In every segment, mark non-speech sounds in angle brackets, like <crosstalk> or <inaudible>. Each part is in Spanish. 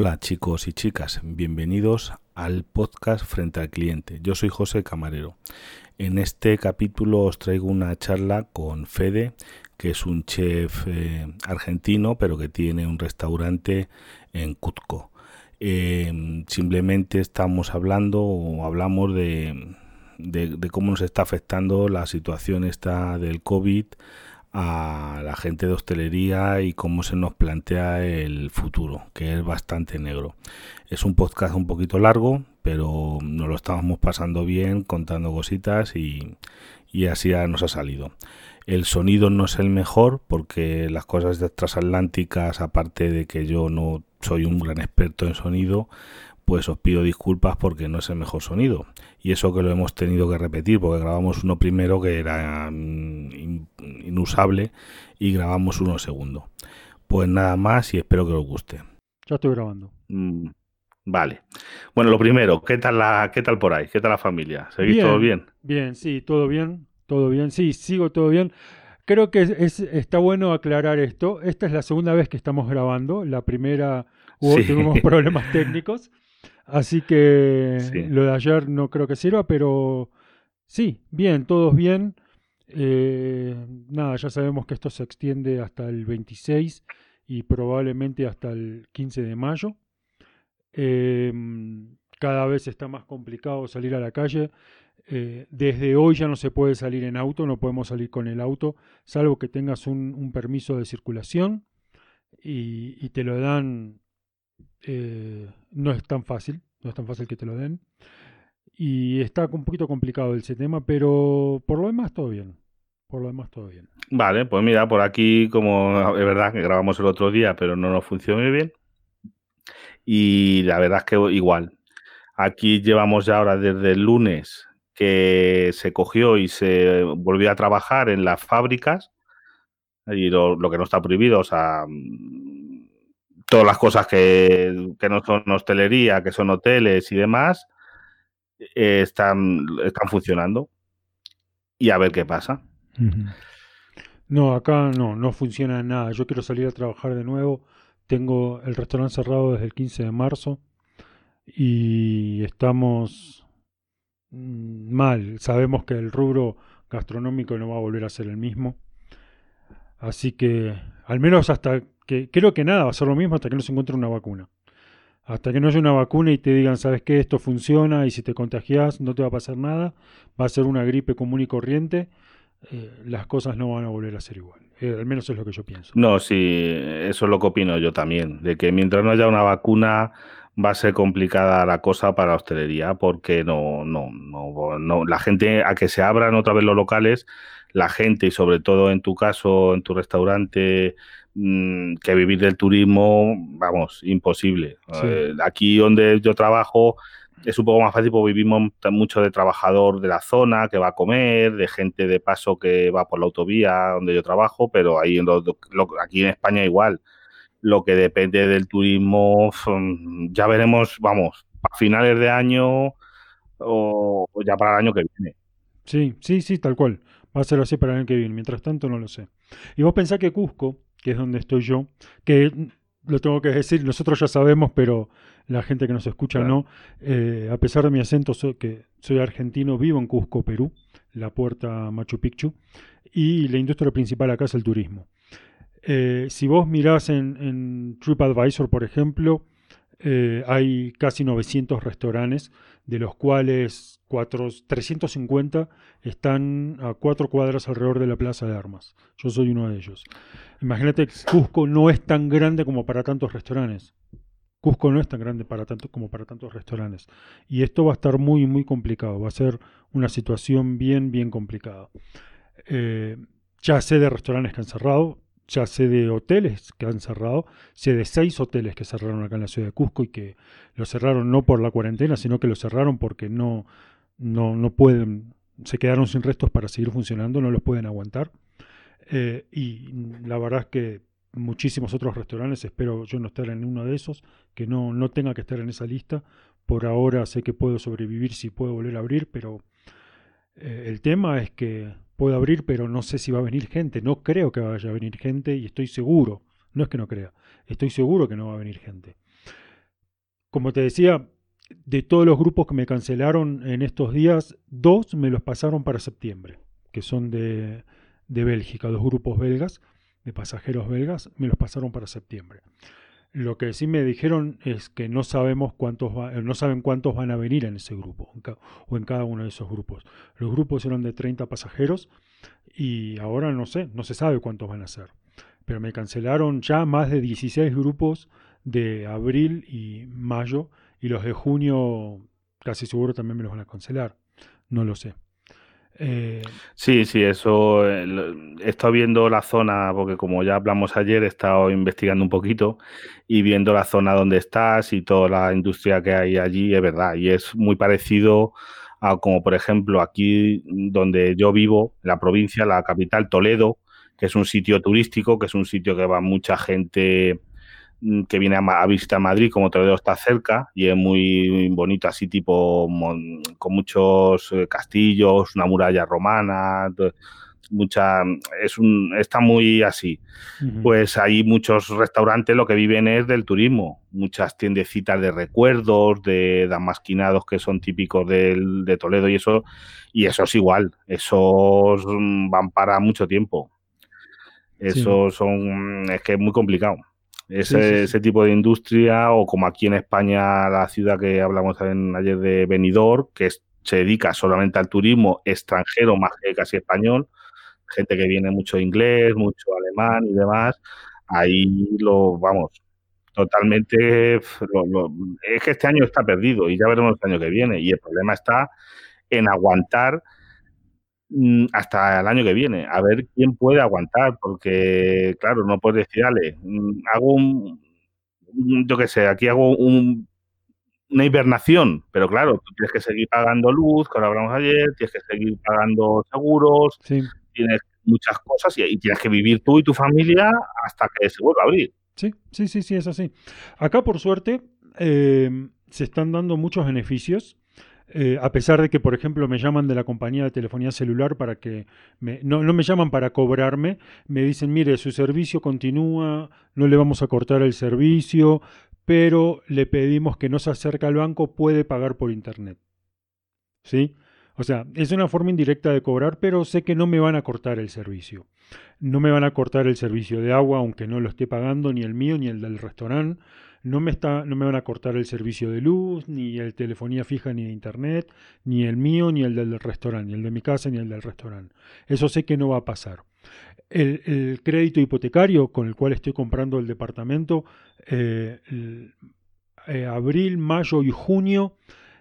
Hola chicos y chicas, bienvenidos al podcast Frente al Cliente. Yo soy José Camarero. En este capítulo os traigo una charla con Fede, que es un chef eh, argentino, pero que tiene un restaurante en Cuzco. Eh, simplemente estamos hablando o hablamos de, de, cómo nos está afectando la situación esta del COVID a la gente de hostelería y cómo se nos plantea el futuro, que es bastante negro. Es un podcast un poquito largo, pero nos lo estábamos pasando bien, contando cositas y, y así nos ha salido. El sonido no es el mejor porque las cosas de transatlánticas, aparte de que yo no soy un gran experto en sonido, pues os pido disculpas porque no es el mejor sonido. Y eso que lo hemos tenido que repetir, porque grabamos uno primero que era mm, inusable y grabamos uno segundo. Pues nada más y espero que os guste. Ya estoy grabando. Mm, vale. Bueno, lo primero, ¿qué tal, la, ¿qué tal por ahí? ¿Qué tal la familia? ¿Seguís todo bien? Bien, sí, todo bien. Todo bien, sí, sigo todo bien. Creo que es, está bueno aclarar esto. Esta es la segunda vez que estamos grabando. La primera hubo, tuvimos problemas <laughs> técnicos. Así que lo de ayer no creo que sirva, pero sí, bien, todos bien. Eh, nada, ya sabemos que esto se extiende hasta el 26 y probablemente hasta el 15 de mayo. Em, cada vez está más complicado salir a la calle. Eh, desde hoy ya no se puede salir en auto, no podemos salir con el auto, salvo que tengas un, permiso de circulación y te lo dan eh, no es tan fácil, no es tan fácil que te lo den. Y está un poquito complicado ese tema, pero por lo demás todo bien. Por lo demás todo bien. Vale, pues mira, por aquí, como es verdad que grabamos el otro día, pero no nos funcionó muy bien. Y la verdad es que igual. Aquí llevamos ya ahora desde el lunes que se cogió y se volvió a trabajar en las fábricas. Y lo, lo que no está prohibido, o sea, todas las cosas que, no son hostelería, que son hoteles y demás, eh, están, están funcionando. Y a ver qué pasa. No, acá no, no funciona nada. Yo quiero salir a trabajar de nuevo. Tengo el restaurante cerrado desde el 15 de marzo y estamos mm, mal. Sabemos que el rubro gastronómico no va a volver a ser el mismo. Así que, al menos hasta que creo que nada va a ser lo mismo hasta que no se encuentre una vacuna. Hasta que no haya una vacuna y te digan, sabes que esto funciona y si te contagias no te va a pasar nada, va a ser una gripe común y corriente, eh, las cosas no van a volver a ser igual. Eh, al menos es lo que yo pienso. No, sí, eso es lo que opino yo también, de que mientras no haya una vacuna va a ser complicada la cosa para la hostelería porque no, no, no, no, la gente a que se abran otra vez los locales, la gente y sobre todo en tu caso, en tu restaurante, que vivir del turismo, vamos, imposible. Eh, aquí donde yo trabajo es un poco más fácil porque vivimos mucho de trabajador de la zona que va a comer, de gente de paso que va por la autovía donde yo trabajo, pero ahí aquí en España igual. Lo que depende del turismo, ya veremos, vamos, a finales de año o, ya para el año que viene. Sí, sí, sí, tal cual. Va a ser así para el año que viene. Mientras tanto, no lo sé. Y vos pensás que Cusco, que es donde estoy yo, que lo tengo que decir, nosotros ya sabemos, pero la gente que nos escucha no, eh, a pesar de mi acento, soy, que soy argentino, vivo en Cusco, Perú, la puerta Machu Picchu, y la industria principal acá es el turismo. Eh, si vos mirás en, en TripAdvisor, por ejemplo, eh, hay casi 900 restaurantes, de los cuales 350 están a cuatro cuadras alrededor de la Plaza de Armas. Yo soy uno de ellos. Imagínate que Cusco no es tan grande como para tantos restaurantes. Cusco no es tan grande para como para tantos restaurantes. Y esto va a estar muy, muy complicado. Va a ser una situación bien, bien complicada. Eh, ya sé de restaurantes que han cerrado ya sé de hoteles que han cerrado, sé de seis hoteles que cerraron acá en la ciudad de Cusco y que lo cerraron no por la cuarentena, sino que lo cerraron porque no, no, no pueden, se quedaron sin restos para seguir funcionando, no los pueden aguantar. Eh, y la verdad es que muchísimos otros restaurantes, espero yo no estar en uno de esos, que no, no tenga que estar en esa lista. Por ahora sé que puedo sobrevivir si puedo volver a abrir, pero eh, el tema es que puedo abrir, pero no sé si va a venir gente. No creo que vaya a venir gente y estoy seguro, no es que no crea, estoy seguro que no va a venir gente. como te decía, de todos los grupos que me cancelaron en estos días, dos me los pasaron para septiembre, que son de, de Bélgica, dos grupos belgas, de pasajeros belgas, me los pasaron para septiembre. Lo que sí me dijeron es que no sabemos cuántos no saben cuántos van a venir en ese grupo o en cada uno de esos grupos. Los grupos eran de 30 pasajeros y ahora no sé, no se sabe cuántos van a ser. Pero me cancelaron ya más de 16 grupos de abril y mayo y los de junio casi seguro también me los van a cancelar. No lo sé. Eh, sí, sí, eso. Eh, he estado viendo la zona, porque como ya hablamos ayer, he estado investigando un poquito y viendo la zona donde estás y toda la industria que hay allí, es verdad. Y es muy parecido a como, por ejemplo, aquí donde yo vivo, la provincia, la capital, Toledo, que es un sitio turístico, que es un sitio que va mucha gente que viene a, visitar Madrid, como Toledo está cerca y es muy bonito, así tipo con muchos eh, castillos, una muralla romana, mucha es un está muy así. Pues hay muchos restaurantes lo que viven es del turismo, muchas tiendecitas de recuerdos, de damasquinados que son típicos de Toledo y eso y eso es igual, esos mm, van para mucho tiempo. Eso son es que es muy complicado. Ese, ese, tipo de industria, o como aquí en España, la ciudad que hablamos ayer de Benidorm, que se dedica solamente al turismo extranjero más que casi español, gente que viene mucho inglés, mucho alemán y demás, ahí lo vamos, totalmente. es que este año está perdido y ya veremos el año que viene. Y el problema está en aguantar hasta el año que viene, a ver quién puede aguantar, porque claro, no puedes decir, dale, mm, hago un, yo qué sé, aquí hago un, una hibernación, pero claro, tú tienes que seguir pagando luz, como hablamos ayer, tienes que seguir pagando seguros, tienes muchas cosas y, tienes que vivir tú y tu familia hasta que se vuelva a abrir. Sí, sí, sí, sí, es así. Acá, por suerte, eh, se están dando muchos beneficios eh, a pesar de que, por ejemplo, me llaman de la compañía de telefonía celular para que me, no, no, me llaman para cobrarme, me dicen, mire, su servicio continúa, no le vamos a cortar el servicio, pero le pedimos que no se acerque al banco, puede pagar por internet. ¿Sí? O sea, es una forma indirecta de cobrar, pero sé que no me van a cortar el servicio. No me van a cortar el servicio de agua, aunque no lo esté pagando ni el mío ni el del restaurante no me, está, no me van a cortar el servicio de luz, ni el telefonía fija, ni de internet, ni el mío, ni el del restaurante, ni el de mi casa, ni el del restaurante. Eso sé que no va a pasar. El, crédito hipotecario con el cual estoy comprando el departamento, eh, eh, abril, mayo y junio,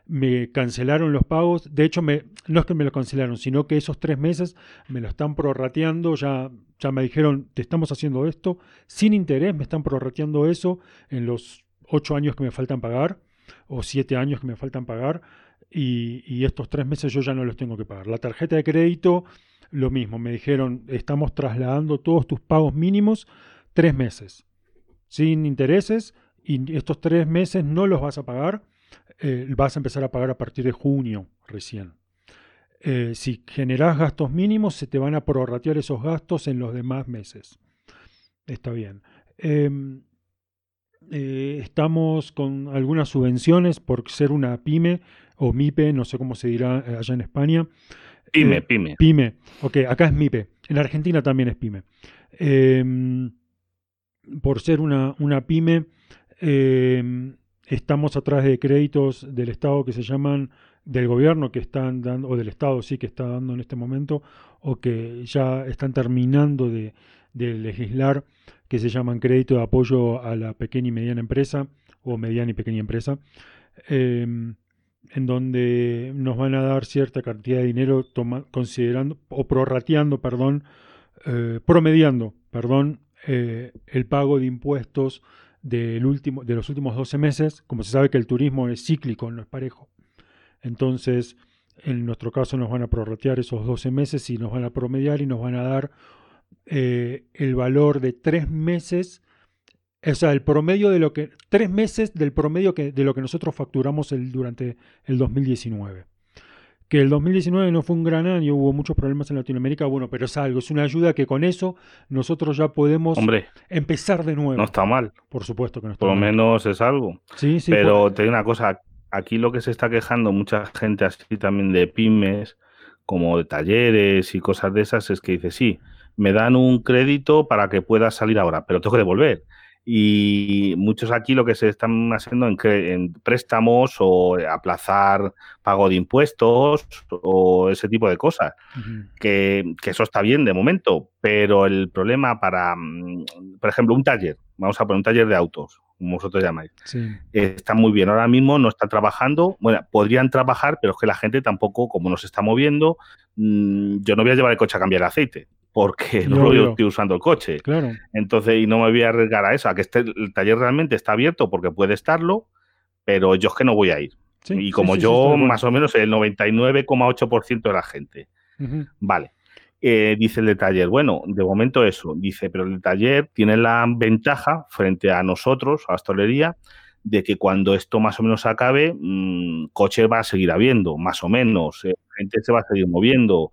me cancelaron los pagos. De hecho, me, no es que me lo cancelaron, sino que esos tres meses me lo están prorrateando. Ya, ya me dijeron, te estamos haciendo esto sin interés, me están prorrateando eso en los ocho años que me faltan pagar o siete años que me faltan pagar. Y, y estos tres meses yo ya no los tengo que pagar. La tarjeta de crédito, lo mismo. Me dijeron, estamos trasladando todos tus pagos mínimos tres meses, sin intereses, y estos tres meses no los vas a pagar eh, vas a empezar a pagar a partir de junio recién. Eh, si generás gastos mínimos, se te van a prorratear esos gastos en los demás meses. Está bien. Em, eh, estamos con algunas subvenciones por ser una pyme o MIPE, no sé cómo se dirá allá en España. Pyme, pyme. Pyme. Ok, acá es MIPE. En Argentina también es pyme. Em, por ser una, una pyme, em, estamos atrás de créditos del Estado que se llaman del gobierno que están dando, o del Estado sí que está dando en este momento, o que ya están terminando de, legislar, que se llaman crédito de apoyo a la pequeña y mediana empresa, o mediana y pequeña empresa, em, en donde nos van a dar cierta cantidad de dinero considerando, o prorrateando, perdón, eh, promediando, perdón, eh, el pago de impuestos del último, de los últimos 12 meses, como se sabe que el turismo es cíclico, no es parejo. Entonces, en nuestro caso nos van a prorratear esos 12 meses y nos van a promediar y nos van a dar eh, el valor de tres meses, o sea, el promedio de lo que, tres meses del promedio que, de lo que nosotros facturamos el, durante el 2019. Que el 2019 no fue un gran año, hubo muchos problemas en Latinoamérica, bueno, pero es algo, es una ayuda que con eso nosotros ya podemos Hombre, empezar de nuevo. no está mal. Por supuesto que no está Por lo menos es algo. Sí, sí, Pero por- te digo una cosa, aquí lo que se está quejando mucha gente así también de pymes, como de talleres y cosas de esas, es que dice, sí, me dan un crédito para que pueda salir ahora, pero tengo que devolver. Y muchos aquí lo que se están haciendo en, en préstamos o aplazar pago de impuestos o ese tipo de cosas que, que eso está bien de momento, pero el problema para, mm, por ejemplo, un taller, vamos a poner un taller de autos, como vosotros llamáis, Sí. está muy bien. Ahora mismo no está trabajando, bueno, podrían trabajar, pero es que la gente tampoco, como no se está moviendo, mm, yo no voy a llevar el coche a cambiar el aceite, porque <laughs> no No, lo estoy usando el coche. Claro. Entonces, y no me voy a arriesgar a eso, a que esté, el taller realmente está abierto porque puede estarlo, pero yo es que no voy a ir. Sí, y como sí, sí, yo, más o menos el 99,8% de la gente. Vale. Eh, dice el de taller, bueno, de momento eso. Dice, pero el de taller tiene la ventaja frente a nosotros, a la hostelería, de que cuando esto más o menos acabe, mmm, coches va a seguir habiendo, más o menos. eh, gente se va a seguir moviendo,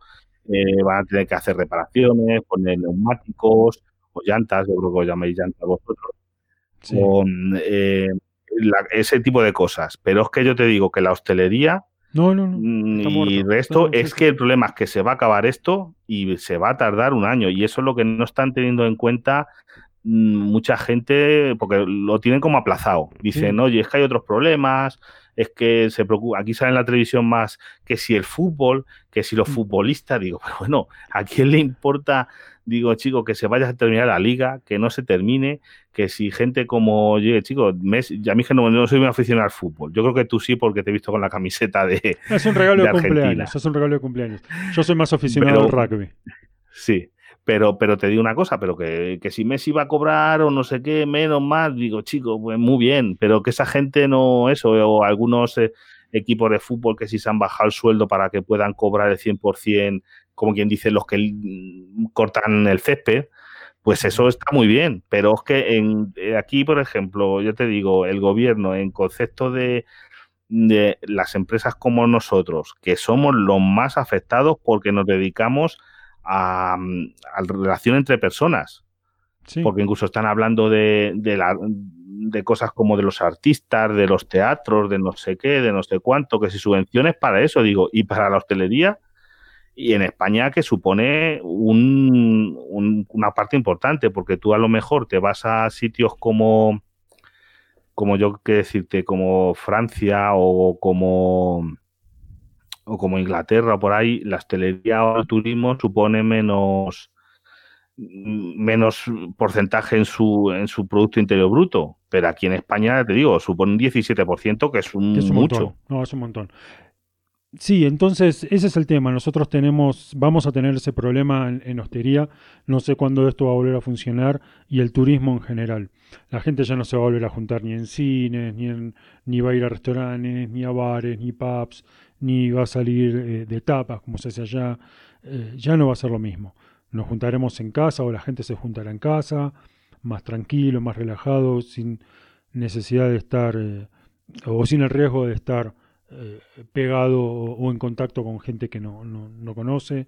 eh, van a tener que hacer reparaciones, poner neumáticos o llantas, yo creo que os llamáis llantas vosotros Sí. con eh, la- ese tipo de cosas. Pero es que yo te digo que la hostelería No, no, no. mm, y muerto. de esto No, sí, es sí. que el problema es que se va a acabar esto y se va a tardar un año. Y eso es lo que no están teniendo en cuenta mm, mucha gente, porque lo tienen como aplazado. Dicen, Sí. oye, es que hay otros problemas, es que se preocupa. Aquí sale en la televisión más que si el fútbol, que si los Mm. futbolistas. Digo, <laughs> pero bueno, ¿a quién le importa? Digo, chico, que se vaya a terminar la liga, que no se termine, que si gente como, oye, chico, Messi, a mí que no, no soy muy aficionado al fútbol. Yo creo que tú sí, porque te he visto con la camiseta de. Es un regalo de cumpleaños. Es un regalo de cumpleaños. Yo soy más aficionado Pero- al rugby. Sí. Pero, pero te digo una cosa, pero que, que si Messi va a cobrar o no sé qué, menos más, digo, chico, pues muy bien, pero que esa gente no, eso, o algunos eh, equipos de fútbol que si se han bajado el sueldo para que puedan cobrar el 100%, como quien dice, los que mm, cortan el césped, pues eso está muy bien, pero es que en, eh, aquí, por ejemplo, yo te digo, el gobierno en concepto de, de las empresas como nosotros, que somos los más afectados porque nos dedicamos a, mm, a la relación entre personas, Sí. porque incluso están hablando de, de, la- de cosas como de los artistas, de los teatros, de no sé qué, de no sé cuánto, que si subvenciones para eso, digo, y para la hostelería, y en España que supone un- un- una parte importante, porque tú a lo mejor te vas a sitios como, como yo qué decirte, como Francia o como o como Inglaterra o por ahí, la hostelería o el turismo supone menos menos porcentaje en su en su producto interior bruto, pero aquí en España te digo, supone un 17%, que es un que es un mucho. montón. No, es un montón. Sí, entonces ese es el tema. Nosotros tenemos, vamos a tener ese problema en, en hostería. No sé cuándo esto va a volver a funcionar y el turismo en general. La gente ya no se va a volver a juntar ni en cines, ni, en, ni va a ir a restaurantes, ni a bares, ni pubs, ni va a salir eh, de tapas, como se hace allá. Eh, ya no va a ser lo mismo. Nos juntaremos en casa o la gente se juntará en casa, más tranquilo, más relajado, sin necesidad de estar eh, o sin el riesgo de estar pegado o, o en contacto con gente que no, no, no conoce.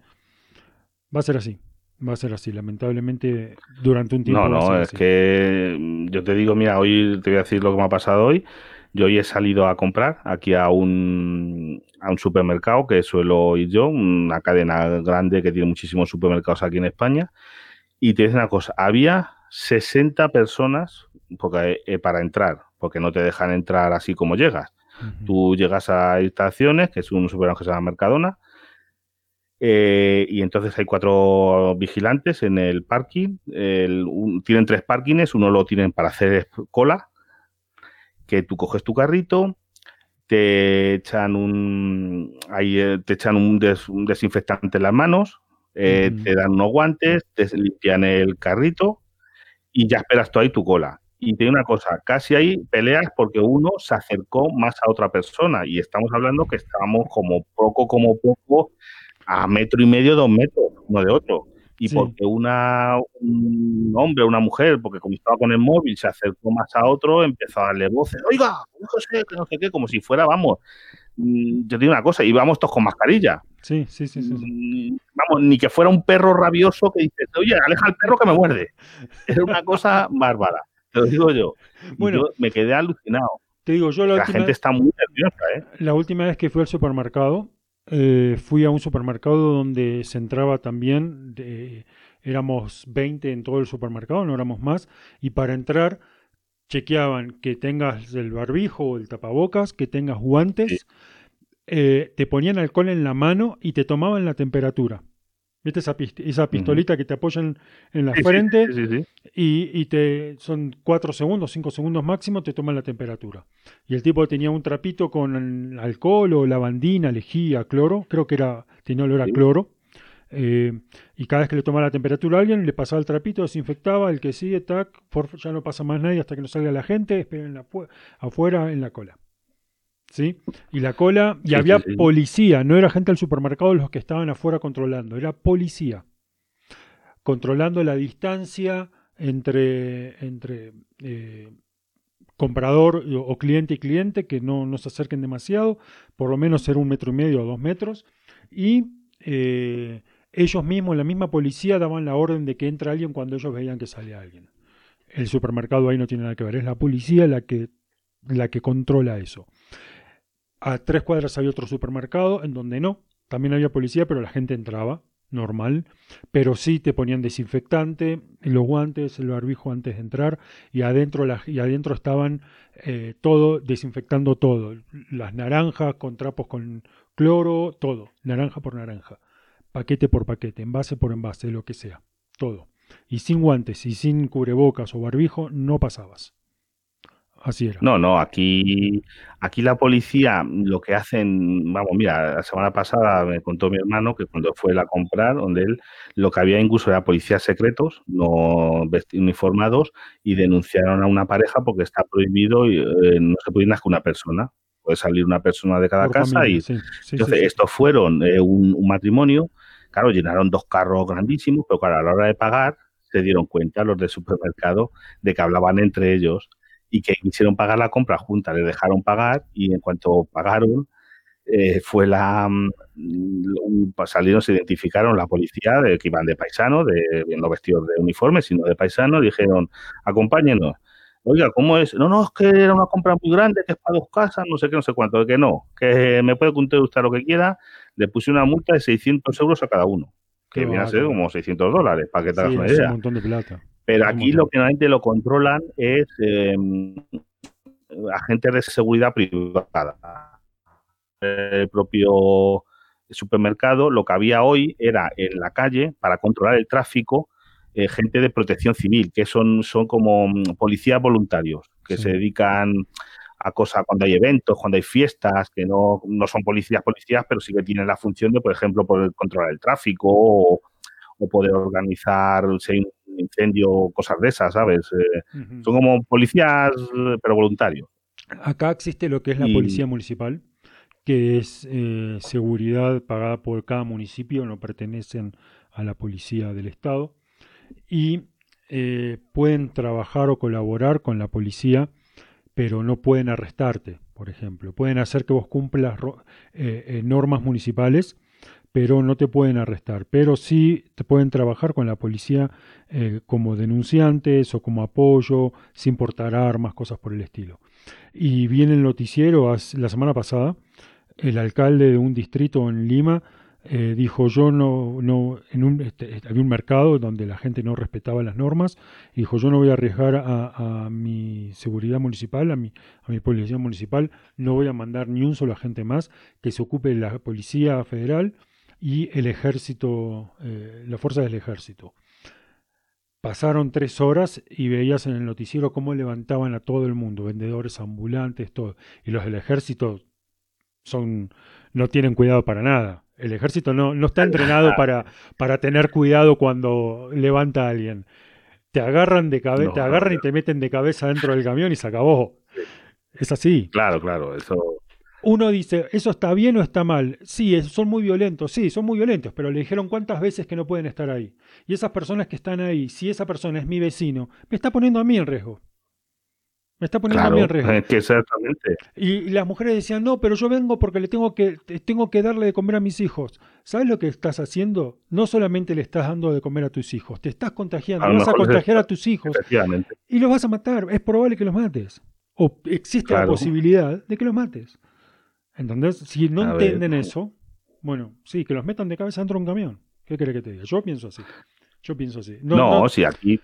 Va a ser así, va a ser así. Lamentablemente, durante un tiempo. No, va a no, ser es así. que mm, yo te digo, mira, hoy te voy a decir lo que me ha pasado hoy. Yo hoy he salido a comprar aquí a un, a un supermercado que suelo ir yo, una cadena grande que tiene muchísimos supermercados aquí en España. Y te digo una cosa, había 60 personas porque, eh, para entrar, porque no te dejan entrar así como llegas. Tú llegas a estaciones, que es un supermercado que se llama Mercadona, eh, y entonces hay cuatro vigilantes en el parking. El- un- tienen tres parkings, uno lo tienen para hacer cola, que tú coges tu carrito, te echan un, ahí, eh, te echan un, des- un desinfectante en las manos, eh, te dan unos guantes, te limpian el carrito y ya esperas tú ahí tu cola. Y te digo una cosa, casi hay peleas porque uno se acercó más a otra persona y estamos hablando que estábamos como poco, como poco a metro y medio, dos metros uno de otro. Y Sí. porque una, un hombre o una mujer, porque como estaba con el móvil, se acercó más a otro, empezó a darle voces, oiga, José, que no sé qué, como si fuera, vamos, mm, yo te digo una cosa, íbamos todos con mascarilla. Sí, sí, sí, sí. Mm, Vamos, ni que fuera un perro rabioso que dice, oye, aleja al perro que me muerde. <laughs> Era una cosa bárbara, te lo digo yo. Y Bueno. yo me quedé alucinado. Te digo, yo la La última, gente está muy nerviosa, ¿eh? la última vez que fui al supermercado, eh, fui a un supermercado donde se entraba también, de- éramos 20 en todo el supermercado, no éramos más, y para entrar chequeaban que tengas el barbijo o el tapabocas, que tengas guantes, eh, te ponían alcohol en la mano y te tomaban la temperatura. ¿Viste esa, pist- esa pistolita que te apoyan en la Sí, frente? Sí, sí, sí. y, y te son 4 segundos, 5 segundos máximo, te toman la temperatura. Y el tipo tenía un trapito con alcohol o lavandina, lejía, cloro, creo que era, tenía olor a cloro. eh, y cada vez que le tomaba la temperatura a alguien, le pasaba el trapito, desinfectaba, el que sigue, tac, por, ya no pasa más nadie hasta que no salga la gente, esperen afuera en la cola. ¿Sí? Y la cola, y Sí, había sí, policía, no era gente del supermercado los que estaban afuera controlando, era policía controlando la distancia entre, entre eh, comprador o cliente y cliente, que no, no se acerquen demasiado, por lo menos ser un metro y medio o dos metros, y eh, ellos mismos, la misma policía, daban la orden de que entra alguien cuando ellos veían que sale alguien. El supermercado ahí no tiene nada que ver, es la policía la que, la que controla eso. A tres cuadras había otro supermercado en donde no, también había policía, pero la gente entraba, normal, pero sí te ponían desinfectante, los guantes, el barbijo antes de entrar, y adentro, y adentro estaban eh, todo, desinfectando todo, las naranjas con trapos con cloro, todo, naranja por naranja, paquete por paquete, envase por envase, lo que sea, todo. Y sin guantes y sin cubrebocas o barbijo no pasabas. Así era. No, no, aquí, aquí la policía lo que hacen, vamos, mira, la semana pasada me contó mi hermano que cuando fue a comprar, donde él lo que había incluso era policías secretos, no uniformados, y denunciaron a una pareja porque está prohibido y eh, no se puede ir más que una persona. Puede salir una persona de cada Por casa familia, y sí, sí, sí, entonces sí. estos fueron eh, un, un matrimonio, claro, llenaron dos carros grandísimos, pero claro, a la hora de pagar se dieron cuenta los del supermercado de que hablaban entre ellos y que quisieron pagar la compra junta, les dejaron pagar y en cuanto pagaron eh, fue la mm, un- salieron, se identificaron la policía de que iban de paisano, de no vestidos de uniforme, sino de paisano, dijeron, acompáñenos. Oiga, ¿cómo es? No, no, es que era una compra muy grande, que es para dos casas, no sé qué, no sé cuánto, de que no, que me puede contar usted lo que quiera, le puse una multa de 600 euros a cada uno, que Qué viene a ser como 600 dólares, para que te hagas Sí, una es un montón de plata. Pero aquí lo que normalmente lo controlan es eh, agentes de seguridad privada. El propio supermercado, lo que había hoy era en la calle para controlar el tráfico, eh, gente de protección civil, que son, son como mm, policías voluntarios, que Sí. se dedican a cosas cuando hay eventos, cuando hay fiestas, que no, no son policías, policías, pero sí que tienen la función de, por ejemplo, poder controlar el tráfico o, o poder organizar si hay un incendio, cosas de esas, ¿sabes? Eh, son como policías, eh, pero voluntarios. Acá existe lo que es la Y- policía municipal, que es eh, seguridad pagada por cada municipio, no pertenecen a la policía del Estado, y eh, pueden trabajar o colaborar con la policía, pero no pueden arrestarte, por ejemplo. Pueden hacer que vos cumplas normas municipales, pero no te pueden arrestar. Pero sí te pueden trabajar con la policía eh, como denunciantes o como apoyo, sin portar armas, cosas por el estilo. Y vi en el noticiero la semana pasada, el alcalde de un distrito en Lima eh, dijo yo no, no en un, este, había un mercado donde la gente no respetaba las normas, y dijo yo no voy a arriesgar a, mi seguridad municipal, a mi, a mi policía municipal, no voy a mandar ni un solo agente más que se ocupe la policía federal y el ejército, eh, las fuerzas del ejército. Pasaron tres horas y veías en el noticiero cómo levantaban a todo el mundo, vendedores ambulantes, todo. Y los del ejército son, no tienen cuidado para nada. El ejército no, no está entrenado <laughs> para, para tener cuidado cuando levanta a alguien. Te agarran de cabe- No, te agarran no. y te meten de cabeza dentro del camión y se acabó. Es así. Claro, claro, eso. Uno dice, ¿eso está bien o está mal? Sí, son muy violentos, sí, son muy violentos, pero le dijeron cuántas veces que no pueden estar ahí. Y esas personas que están ahí, si esa persona es mi vecino, me está poniendo a mí en riesgo. Me está poniendo a mí en riesgo. exactamente. Y, las mujeres decían, no, pero yo vengo porque le tengo que, tengo que darle de comer a mis hijos. ¿Sabes lo que estás haciendo? No solamente le estás dando de comer a tus hijos, te estás contagiando, vas a contagiar a tus hijos y los vas a matar. Es probable que los mates. O existe la posibilidad de que los mates. Entonces, si no entienden eso, bueno, sí, que los metan de cabeza dentro de un camión. ¿Qué quiere que te diga? Yo pienso así. Yo pienso así. No, si aquí,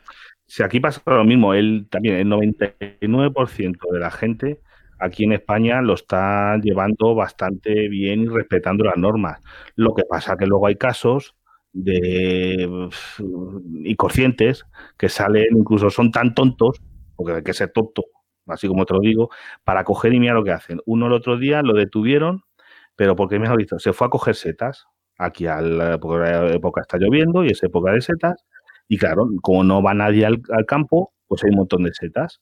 si aquí pasa lo mismo, él también, el 99% de la gente aquí en España lo está llevando bastante bien y respetando las normas. Lo que pasa que luego hay casos de inconscientes que salen, incluso son tan tontos, porque hay que ser tonto, así como te lo digo, para coger y mira lo que hacen. Uno el otro día lo detuvieron, pero porque mejor dicho, se fue a coger setas aquí a la época está lloviendo y es época de setas. Y claro, como no va nadie al, campo, pues hay un montón de setas.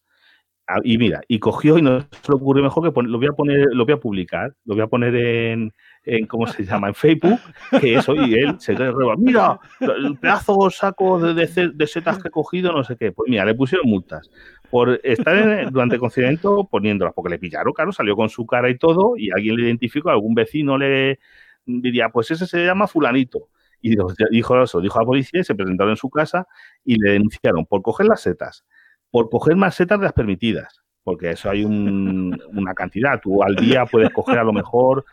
Ah, y mira, y cogió y no se le mejor que lo voy a poner, lo voy a publicar, lo voy a poner en, en ¿cómo se llama? En Facebook, que eso, y él se reba, mira, el pedazo saco de, setas que he cogido, no sé qué. Pues mira, le pusieron multas por estar durante el confinamiento poniéndolas, porque le pillaron, claro, salió con su cara y todo, y alguien le identificó, algún vecino le, diría, pues ese se llama fulanito. Y dijo eso, dijo a la policía y se presentaron en su casa y le denunciaron por coger las setas, por coger más setas de las permitidas, porque eso hay una cantidad. Tú al día puedes coger a lo mejor,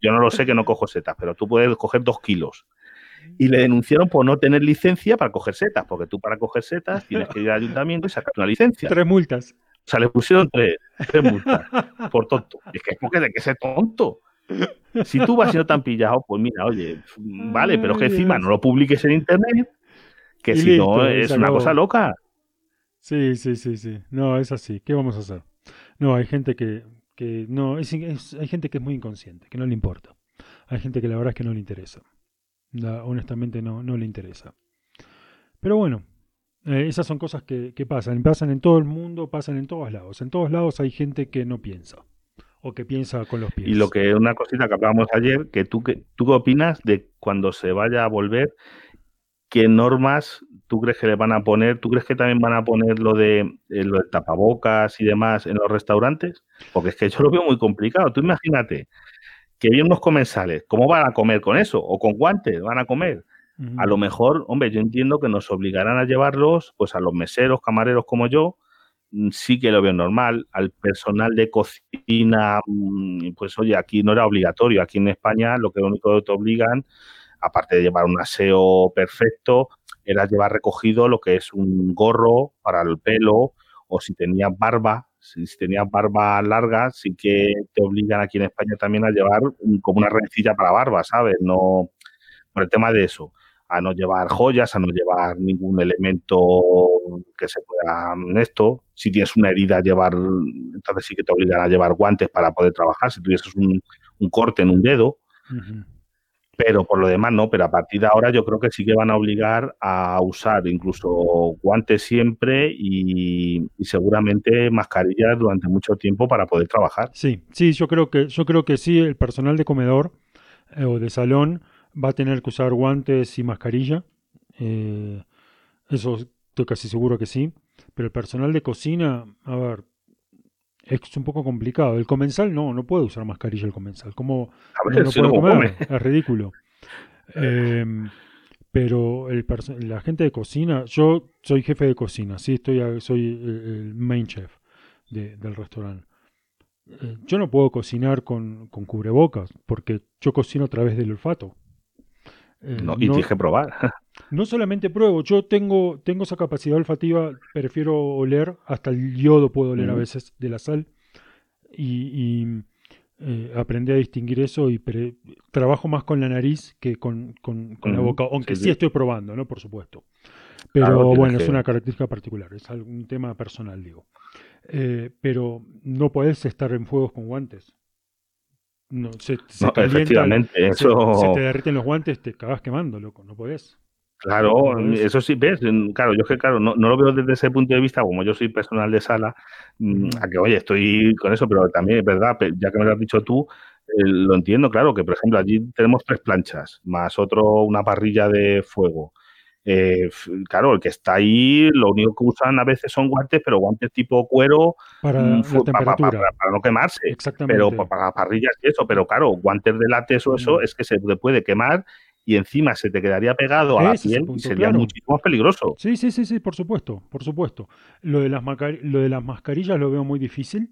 yo no lo sé que no cojo setas, pero tú puedes coger dos kilos. Y le denunciaron por no tener licencia para coger setas, porque tú para coger setas tienes que ir al ayuntamiento y sacar una licencia. Tres multas. O sea, le pusieron tres, multas <laughs> por tonto. Y es que es porque de que ser tonto. Si tú vas y no te han pillado, pues mira, oye, vale, pero que encima no lo publiques en internet, que si no es una cosa loca. Sí, sí, sí, sí. No, es así. ¿Qué vamos a hacer? No, hay gente que, que no, hay gente que es muy inconsciente, que no le importa. Hay gente que la verdad es que no le interesa. honestamente no, no le interesa. Pero bueno, eh, esas son cosas que, que pasan. Pasan en todo el mundo, pasan en todos lados. En todos lados hay gente que no piensa o que piensa con los pies. Y lo que una cosita que hablábamos ayer, que tú, que, ¿tú qué opinas de cuando se vaya a volver? ¿Qué normas tú crees que le van a poner? ¿Tú crees que también van a poner lo de, eh, lo de tapabocas y demás en los restaurantes? Porque es que yo lo veo muy complicado. Tú imagínate que vienen unos comensales, ¿cómo van a comer con eso? ¿O con guantes van a comer? A lo mejor, hombre, yo entiendo que nos obligarán a llevarlos, pues a los meseros, camareros como yo, Mm, sí que lo veo normal. Al personal de cocina, mm, pues oye, aquí no era obligatorio. Aquí en España lo que único que te obligan, aparte de llevar un aseo perfecto, era llevar recogido lo que es un gorro para el pelo o si tenías barba, si tenías barba larga, sí que te obligan aquí en España también a llevar como una rencilla para barba, ¿sabes? No, por el tema de eso a no llevar joyas, a no llevar ningún elemento que se pueda en esto. Si tienes una herida, llevar, entonces sí que te obligan a llevar guantes para poder trabajar. Si tuvieses un corte en un dedo, pero por lo demás no. Pero a partir de ahora yo creo que sí que van a obligar a usar incluso guantes siempre y, seguramente mascarillas durante mucho tiempo para poder trabajar. Sí, sí, yo creo que yo creo que sí. El personal de comedor eh, o de salón va a tener que usar guantes y mascarilla. Eh, eso estoy casi seguro que sí. Pero el personal de cocina, a ver, es un poco complicado. El comensal no, no puede usar mascarilla el comensal. ¿Cómo no, puede comer? Es ridículo. <laughs> Em, pero el la gente de cocina, yo soy jefe de cocina, sí, estoy, soy el main chef del restaurante. Eh, yo no puedo cocinar con, con cubrebocas porque yo cocino a través del olfato. Eh, no, y dije probar. No solamente pruebo, yo tengo, tengo esa capacidad olfativa, prefiero oler, hasta el yodo puedo oler a veces de la sal. Y, eh, aprendí a distinguir eso y trabajo más con la nariz que con, la boca, aunque sí, estoy probando, ¿no? Por supuesto. Pero bueno, es una característica particular, es un tema personal, digo. Eh, pero no puedes estar en fuegos con guantes. No, se, efectivamente, eso... se, te derriten los guantes, te acabas quemando, loco, no podés. Claro, eso sí, ves, claro, yo que claro, no, lo veo desde ese punto de vista, como yo soy personal de sala, mm, a que oye, estoy con eso, pero también es verdad, ya que me lo has dicho tú, eh, lo entiendo, claro, que por ejemplo allí tenemos tres planchas, más otro, una parrilla de fuego. eh, claro, el que está ahí, lo único que usan a veces son guantes, pero guantes tipo cuero Para mm, pa- pa- pa- para, no quemarse. Exactamente. Pero pa- para parrillas y eso, pero claro, guantes de látex o eso Mm. es que se puede quemar y encima se te quedaría pegado a la Ese piel y punto, sería claro. muchísimo más peligroso. Sí, sí, sí, sí, por supuesto, por supuesto. Lo de las, lo de las mascarillas lo veo muy difícil.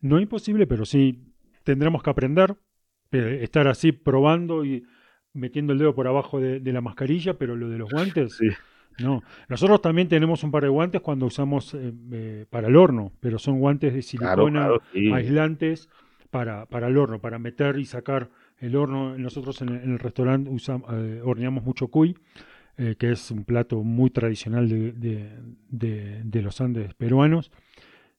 No imposible, pero sí tendremos que aprender. eh, estar así probando y metiendo el dedo por abajo de, de la mascarilla, pero lo de los guantes, <laughs> Sí. no. Nosotros también tenemos un par de guantes cuando usamos eh, eh, para el horno, pero son guantes de Claro, silicona claro, sí. aislantes para, para el horno, para meter y sacar el horno. Nosotros en el, en el restaurante usamos, eh, horneamos mucho cuy, eh, que es un plato muy tradicional de, de- de- de los Andes peruanos.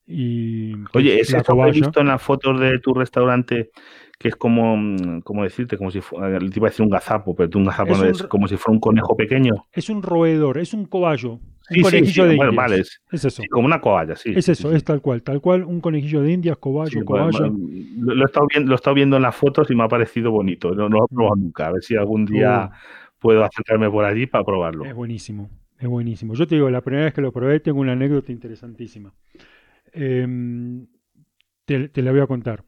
Y que Oye, es eso que he visto en las fotos de tu restaurante, que es como, mm, como decirte, como si fuera, te iba a decir un gazapo, pero tú un gazapo Es no un es, como si fuera un conejo pequeño. Es un roedor, es un cobayo, Sí, conejillo sí, de bueno, indias. es, Es eso, sí, como una cobaya, sí. es eso, es tal cual, tal cual, un conejillo de indias, cobayo, cobaya. bueno, lo, lo he estado viendo, lo he estado viendo en las fotos y me ha parecido bonito. No, no lo he probado Mm. nunca. A ver si algún día puedo acercarme por allí para probarlo. Es buenísimo, es buenísimo. Yo te digo, la primera vez que lo probé tengo una anécdota interesantísima. Em, te, te la voy a contar.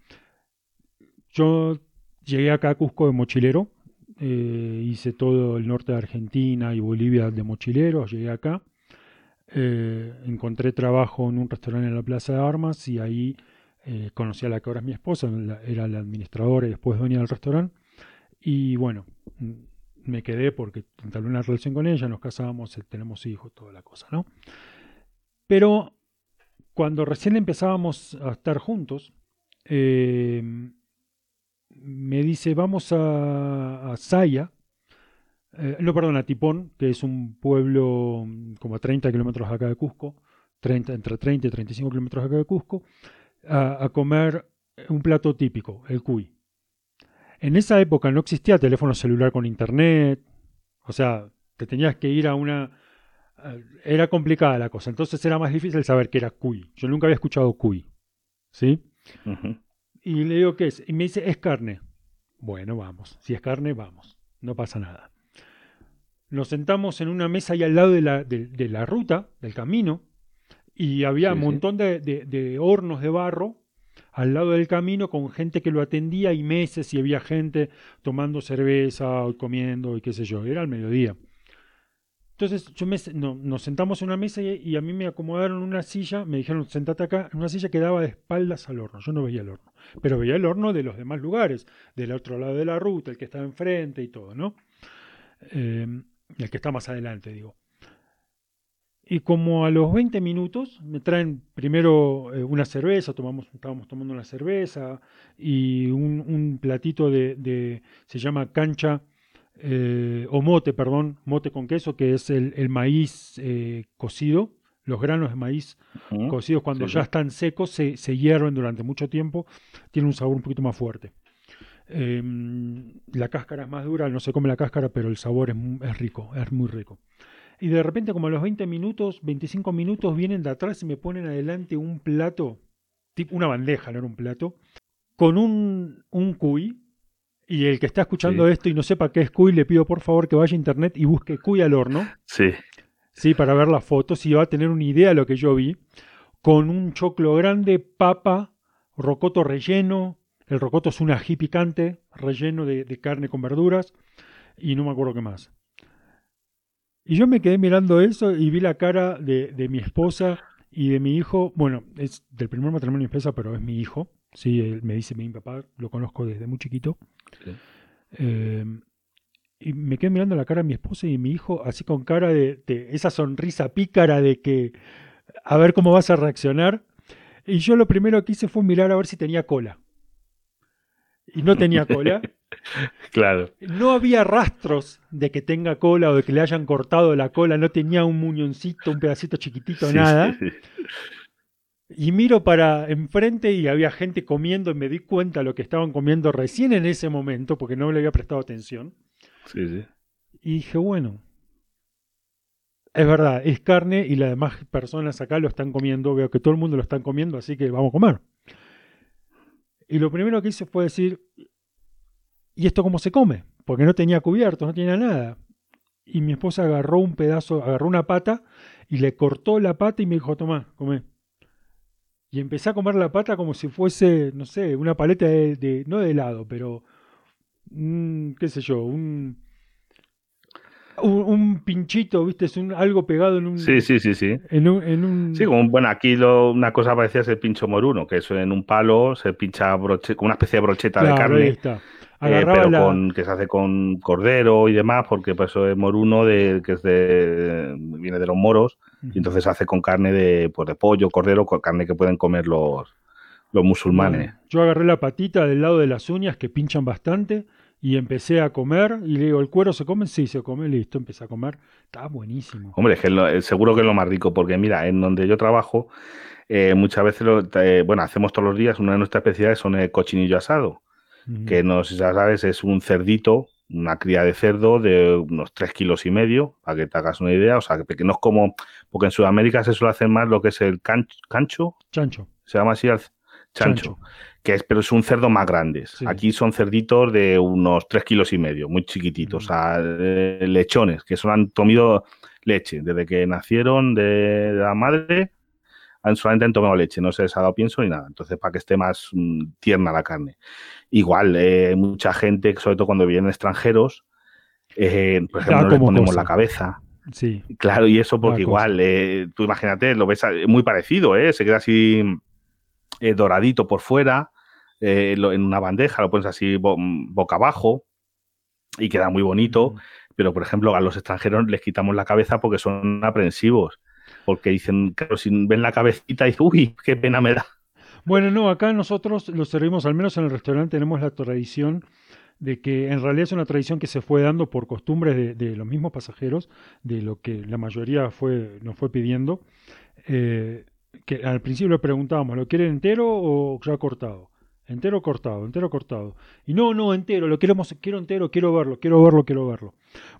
Yo llegué acá a Cusco de mochilero, eh, hice todo el norte de Argentina y Bolivia de mochilero, llegué acá, eh, encontré trabajo en un restaurante en la Plaza de Armas y ahí eh, conocí a la que ahora es mi esposa, era la administradora y después dueña del restaurante. Y bueno, mm, me quedé porque entablé una relación con ella, nos casamos, eh, tenemos hijos, toda la cosa, ¿no? Pero cuando recién empezábamos a estar juntos, me dice, vamos a, a Saya, eh, no, perdón, a Tipón, que es un pueblo mm, como a 30 kilómetros acá de Cusco, 30, entre 30 y 35 kilómetros acá de Cusco, a, a comer un plato típico, el cuy. En esa época no existía teléfono celular con internet, o sea, te tenías que ir a una... eh, Era complicada la cosa, entonces era más difícil saber qué era cuy. Yo nunca había escuchado cuy, ¿sí? Y le digo, ¿qué es? Y me dice, es carne. Bueno, vamos. Si es carne, vamos. No pasa nada. Nos sentamos en una mesa ahí al lado de la, de, de la ruta, del camino, y había Sí, un montón de, de- de hornos de barro al lado del camino con gente que lo atendía y meses y había gente tomando cerveza o comiendo y qué sé yo. Era al mediodía. Entonces yo me, no- nos sentamos en una mesa y, y a mí me acomodaron una silla, me dijeron sentate acá, en una silla que daba de espaldas al horno. Yo no veía el horno, pero veía el horno de los demás lugares, del otro lado de la ruta, el que estaba enfrente y todo, ¿no? Eh, el que está más adelante, digo. Y como a los 20 minutos me traen primero eh, una cerveza, tomamos, estábamos tomando una cerveza y un, un platito de, de- se llama cancha eh, o mote, perdón, mote con queso, que es el, el maíz eh, cocido, los granos de maíz cocidos cuando Sí, ya sí. están secos, se, se hierven durante mucho tiempo, tienen un sabor un poquito más fuerte. Eh, la cáscara es más dura, no se come la cáscara, pero el sabor es, es rico, es muy rico. Y de repente, como a los 20 minutos, 25 minutos, vienen de atrás y me ponen adelante un plato, tipo una bandeja, no era un plato, con un, un cuy. Y el que está escuchando Sí. esto y no sepa qué es cuy, le pido por favor que vaya a internet y busque cuy al horno. Sí. Sí, para ver las fotos y va a tener una idea de lo que yo vi. Con un choclo grande, papa, rocoto relleno. El rocoto es un ají picante, relleno de, de carne con verduras. Y no me acuerdo qué más. Y yo me quedé mirando eso y vi la cara de, de mi esposa y de mi hijo. Bueno, es del primer matrimonio de mi esposa, pero es mi hijo. Sí, él me dice mi papá, lo conozco desde muy chiquito. Sí. Eh, y me quedé mirando la cara de mi esposa y mi hijo, así con cara de, de esa sonrisa pícara de que a ver cómo vas a reaccionar. Y yo lo primero que hice fue mirar a ver si tenía cola. Y no tenía cola. <laughs> Claro. No había rastros de que tenga cola o de que le hayan cortado la cola. No tenía un muñoncito, un pedacito chiquitito, Sí, nada. sí, sí. Y miro para enfrente y había gente comiendo y me di cuenta de lo que estaban comiendo recién en ese momento porque no le había prestado atención. Sí, sí. Y dije, bueno, es verdad, es carne y las demás personas acá lo están comiendo, veo que todo el mundo lo están comiendo, así que vamos a comer. Y lo primero que hice fue decir, ¿y esto cómo se come? Porque no tenía cubiertos, no tenía nada. y mi esposa agarró un pedazo, agarró una pata y le cortó la pata y me dijo, toma, come. Y empecé a comer la pata como si fuese, no sé, una paleta de, no de helado, pero, qué sé yo, un, un, pinchito, ¿viste? Es un, algo pegado en un... Sí, sí, sí, sí. En un, Sí, como, bueno, aquí lo, una cosa parecía es el pincho moruno, que eso en un palo se pincha broche, con una especie de brocheta de carne. está. Eh, pero con, que se hace con cordero y demás, porque pues, eso es moruno de, que es de, viene de los moros, y entonces se hace con carne de, pues, de pollo, cordero, con carne que pueden comer los, los musulmanes. yo agarré la patita del lado de las uñas que pinchan bastante y empecé a comer y le digo, ¿el cuero se come? Sí, se come, listo, empecé a comer. Está buenísimo. Hombre, es que eh, seguro que es lo más rico, porque mira, en donde yo trabajo, eh, muchas veces, lo, bueno, hacemos todos los días, una de nuestras especialidades son el cochinillo asado que no sé si sabes, es un cerdito, una cría de cerdo de unos 3 kilos y medio, para que te hagas una idea. O sea, que no es como, porque en Sudamérica se suele hacer más lo que es el cancho. Chancho. Se llama así el chancho. Que es, pero es un cerdo más grande. Aquí son cerditos de unos 3 kilos y medio, muy chiquititos. Lechones, que solo han tomado leche desde que nacieron de la madre solamente han tomado leche, no se les ha dado pienso ni nada. Entonces, para que esté más mm, tierna la carne. Igual, eh, mucha gente, sobre todo cuando vienen extranjeros, eh, por ejemplo, no le ponemos la cabeza. Sí. Claro, y eso porque igual, eh, tú imagínate, lo ves muy parecido, ¿eh? Se queda así doradito por fuera, en una bandeja, lo pones así boca abajo y queda muy bonito. Pero, por ejemplo, a los extranjeros les quitamos la cabeza porque son aprensivos porque dicen, claro, si ven la cabecita y uy, qué pena me da. Bueno, no, acá nosotros lo servimos, al menos en el restaurante tenemos la tradición de que en realidad es una tradición que se fue dando por costumbres de, los mismos pasajeros, de lo que la mayoría fue, nos fue pidiendo, eh, que al principio le preguntábamos, ¿lo quieren entero o ya cortado? Entero cortado, entero cortado. Y no, no, entero, lo queremos, quiero entero, quiero verlo, quiero verlo, quiero verlo.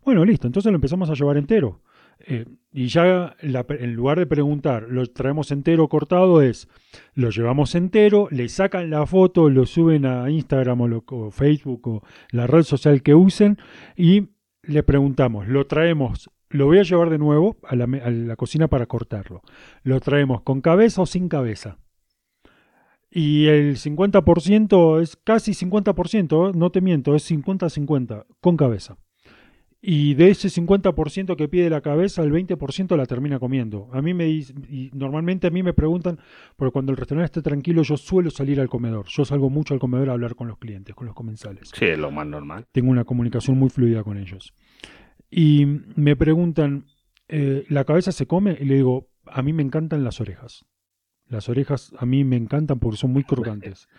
Bueno, listo, entonces lo empezamos a llevar entero. Eh, y ya en lugar de preguntar, ¿lo traemos entero o cortado? Es, lo llevamos entero, le sacan la foto, lo suben a Instagram o, Facebook o la red social que usen y le preguntamos, ¿lo traemos? Lo voy a llevar de nuevo a la, a la cocina para cortarlo. ¿Lo traemos con cabeza o sin cabeza? Y el 50% es casi 50%, ¿eh? no te miento, es 50-50, con cabeza. Y de ese 50% que pide la cabeza, el 20% la termina comiendo. A mí me y normalmente a mí me preguntan, porque cuando el restaurante esté tranquilo, yo suelo salir al comedor. Yo salgo mucho al comedor a hablar con los clientes, con los comensales. Sí, es lo más normal. Tengo una comunicación muy fluida con ellos. Y me preguntan, eh, ¿la cabeza se come? Y le digo, a mí me encantan las orejas. Las orejas a mí me encantan porque son muy crocantes. <laughs>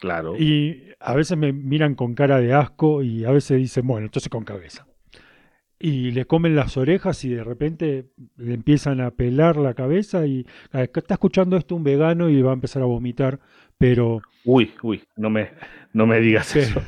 Claro. Y a veces me miran con cara de asco y a veces dicen, bueno, entonces con cabeza. Y le comen las orejas y de repente le empiezan a pelar la cabeza y está escuchando esto un vegano y va a empezar a vomitar, pero... Uy, uy, no me, no me digas <laughs> eso.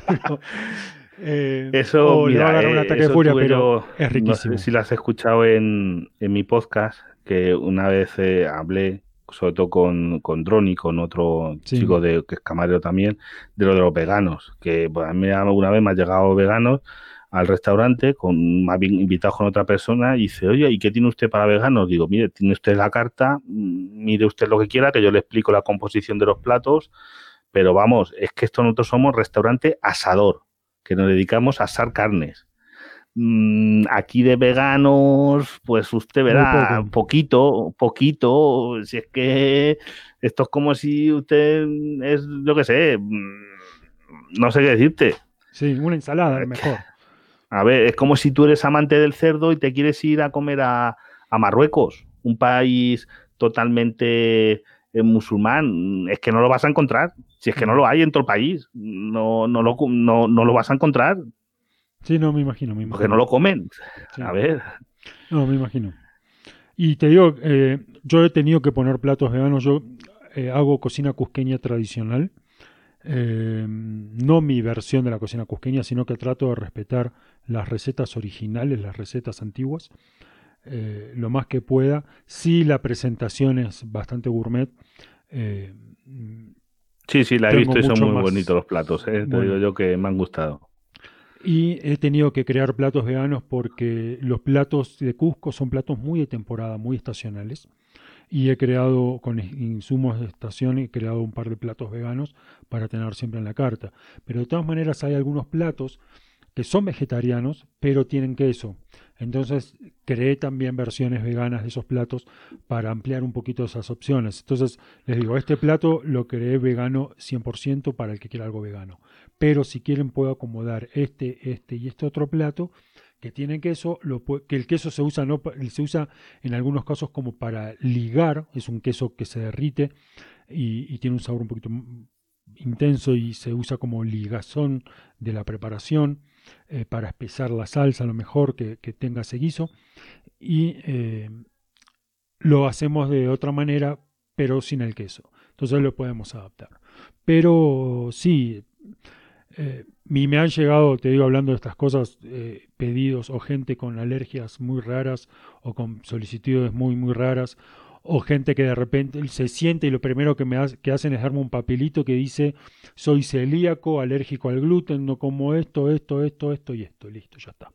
Eh, eso, mira, va a dar un ataque de furia, pero es riquísimo. No sé si lo has escuchado en, en mi podcast, que una vez eh, hablé sobre todo con, con Droni, con otro chico de, que es camarero también, de lo de los veganos, que pues, a mí alguna vez me ha llegado veganos al restaurante, con, me invitado con otra persona y dice, oye, ¿y qué tiene usted para veganos? Digo, mire, tiene usted la carta, mm, mire usted lo que quiera, que yo le explico la composición de los platos, pero vamos, es que esto nosotros somos restaurante asador, que nos dedicamos a asar carnes. Mm, aquí de veganos, pues usted verá poquito, poquito. Si es que esto es como si usted es, yo qué sé, mm, no sé qué decirte. Sí, una ensalada, es mejor. A ver, es como si tú eres amante del cerdo y te quieres ir a comer a, Marruecos, un país totalmente eh, musulmán. Es que no lo vas a encontrar. Si es que no lo hay en todo el país, no, no, lo, no, no lo vas a encontrar. Sí, no, me imagino, me imagino. Porque no lo comen. A ver. No, me imagino. Y te digo, eh, yo he tenido que poner platos veganos. Yo eh, hago cocina cusqueña tradicional. Eh, no mi versión de la cocina cusqueña, sino que trato de respetar las recetas originales, las recetas antiguas, lo más que pueda. Sí, la presentación es bastante gourmet. Sí, sí, la he visto y son muy bonitos los platos. Te digo yo que me han gustado. Y he tenido que crear platos veganos porque los platos de Cusco son platos muy de temporada, muy estacionales. Y he creado, con insumos de estación, he creado un par de platos veganos para tener siempre en la carta. Pero de todas maneras hay algunos platos que son vegetarianos, pero tienen queso. Entonces creé también versiones veganas de esos platos para ampliar un poquito esas opciones. Entonces les digo, este plato lo creé vegano 100% para el que quiera algo vegano. Pero si quieren puedo acomodar este, este y este otro plato que tiene queso, lo, que el queso se usa, no, se usa en algunos casos como para ligar, es un queso que se derrite y tiene un sabor un poquito intenso y se usa como ligazón de la preparación. Eh, para espesar la salsa, lo mejor que, tenga ese guiso. Y eh, lo hacemos de otra manera, pero sin el queso. Entonces lo podemos adaptar. Pero sí, eh, me han llegado, te digo, hablando de estas cosas, pedidos o gente con alergias muy raras o con solicitudes muy, muy raras o gente que de repente se siente y lo primero que me que hacen es darme un papelito que dice soy celíaco, alérgico al gluten, no como esto, esto, esto, esto y esto, listo, ya está.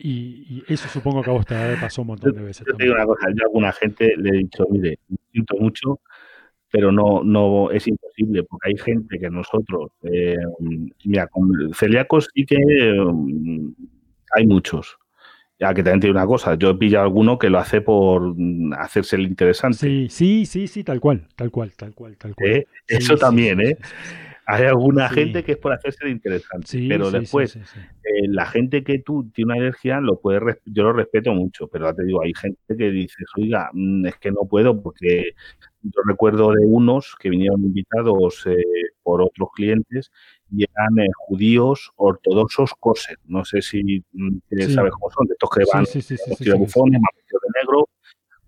Y, eso supongo que a vos te pasó un montón de veces. Yo te digo una cosa, yo a alguna gente le he dicho, mire, siento mucho, pero no, no es imposible, porque hay gente que nosotros, eh, mira, con celíacos sí que mm, hay muchos, ya que también tiene una cosa, yo he pillado alguno que lo hace por mm, hacerse el interesante. Sí, sí, sí, sí, tal cual, tal cual, tal cual, tal cual. ¿Eh? Eso también, ¿eh? Hay alguna gente que es por hacerse el interesante, pero después eh, la gente que tú tiene una alergia lo puede yo lo respeto mucho, pero ya te digo, hay gente que dice, oiga, mm, es que no puedo porque yo recuerdo de unos que vinieron invitados eh, por otros clientes y eran eh, judíos ortodoxos coser. No sé si mm, sabes cómo son, de estos que van de bufones, de negro,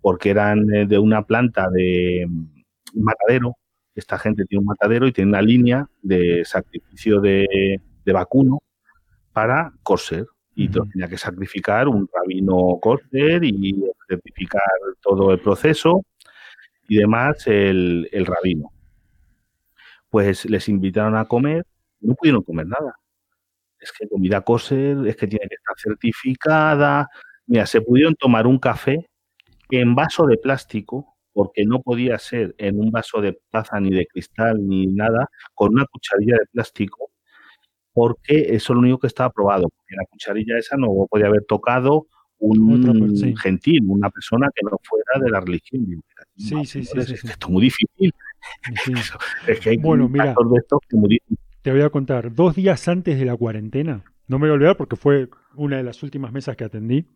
porque eran eh, de una planta de mm, matadero. Esta gente tiene un matadero y tiene una línea de sacrificio de, vacuno para coser. Y tenía que sacrificar un rabino coser y certificar todo el proceso y demás el, el rabino. Pues les invitaron a comer no pudieron comer nada. Es que comida coser, es que tiene que estar certificada. Mira, se pudieron tomar un café en vaso de plástico, porque no podía ser en un vaso de taza ni de cristal ni nada, con una cucharilla de plástico, porque eso es lo único que estaba aprobado. Porque la cucharilla esa no podía haber tocado un gentil, una persona que no fuera de la religión. Sí, sí, sí, Esto es muy difícil. <laughs> es que hay bueno, mira, de estos que muy te voy a contar, dos días antes de la cuarentena, no me voy a olvidar porque fue una de las últimas mesas que atendí,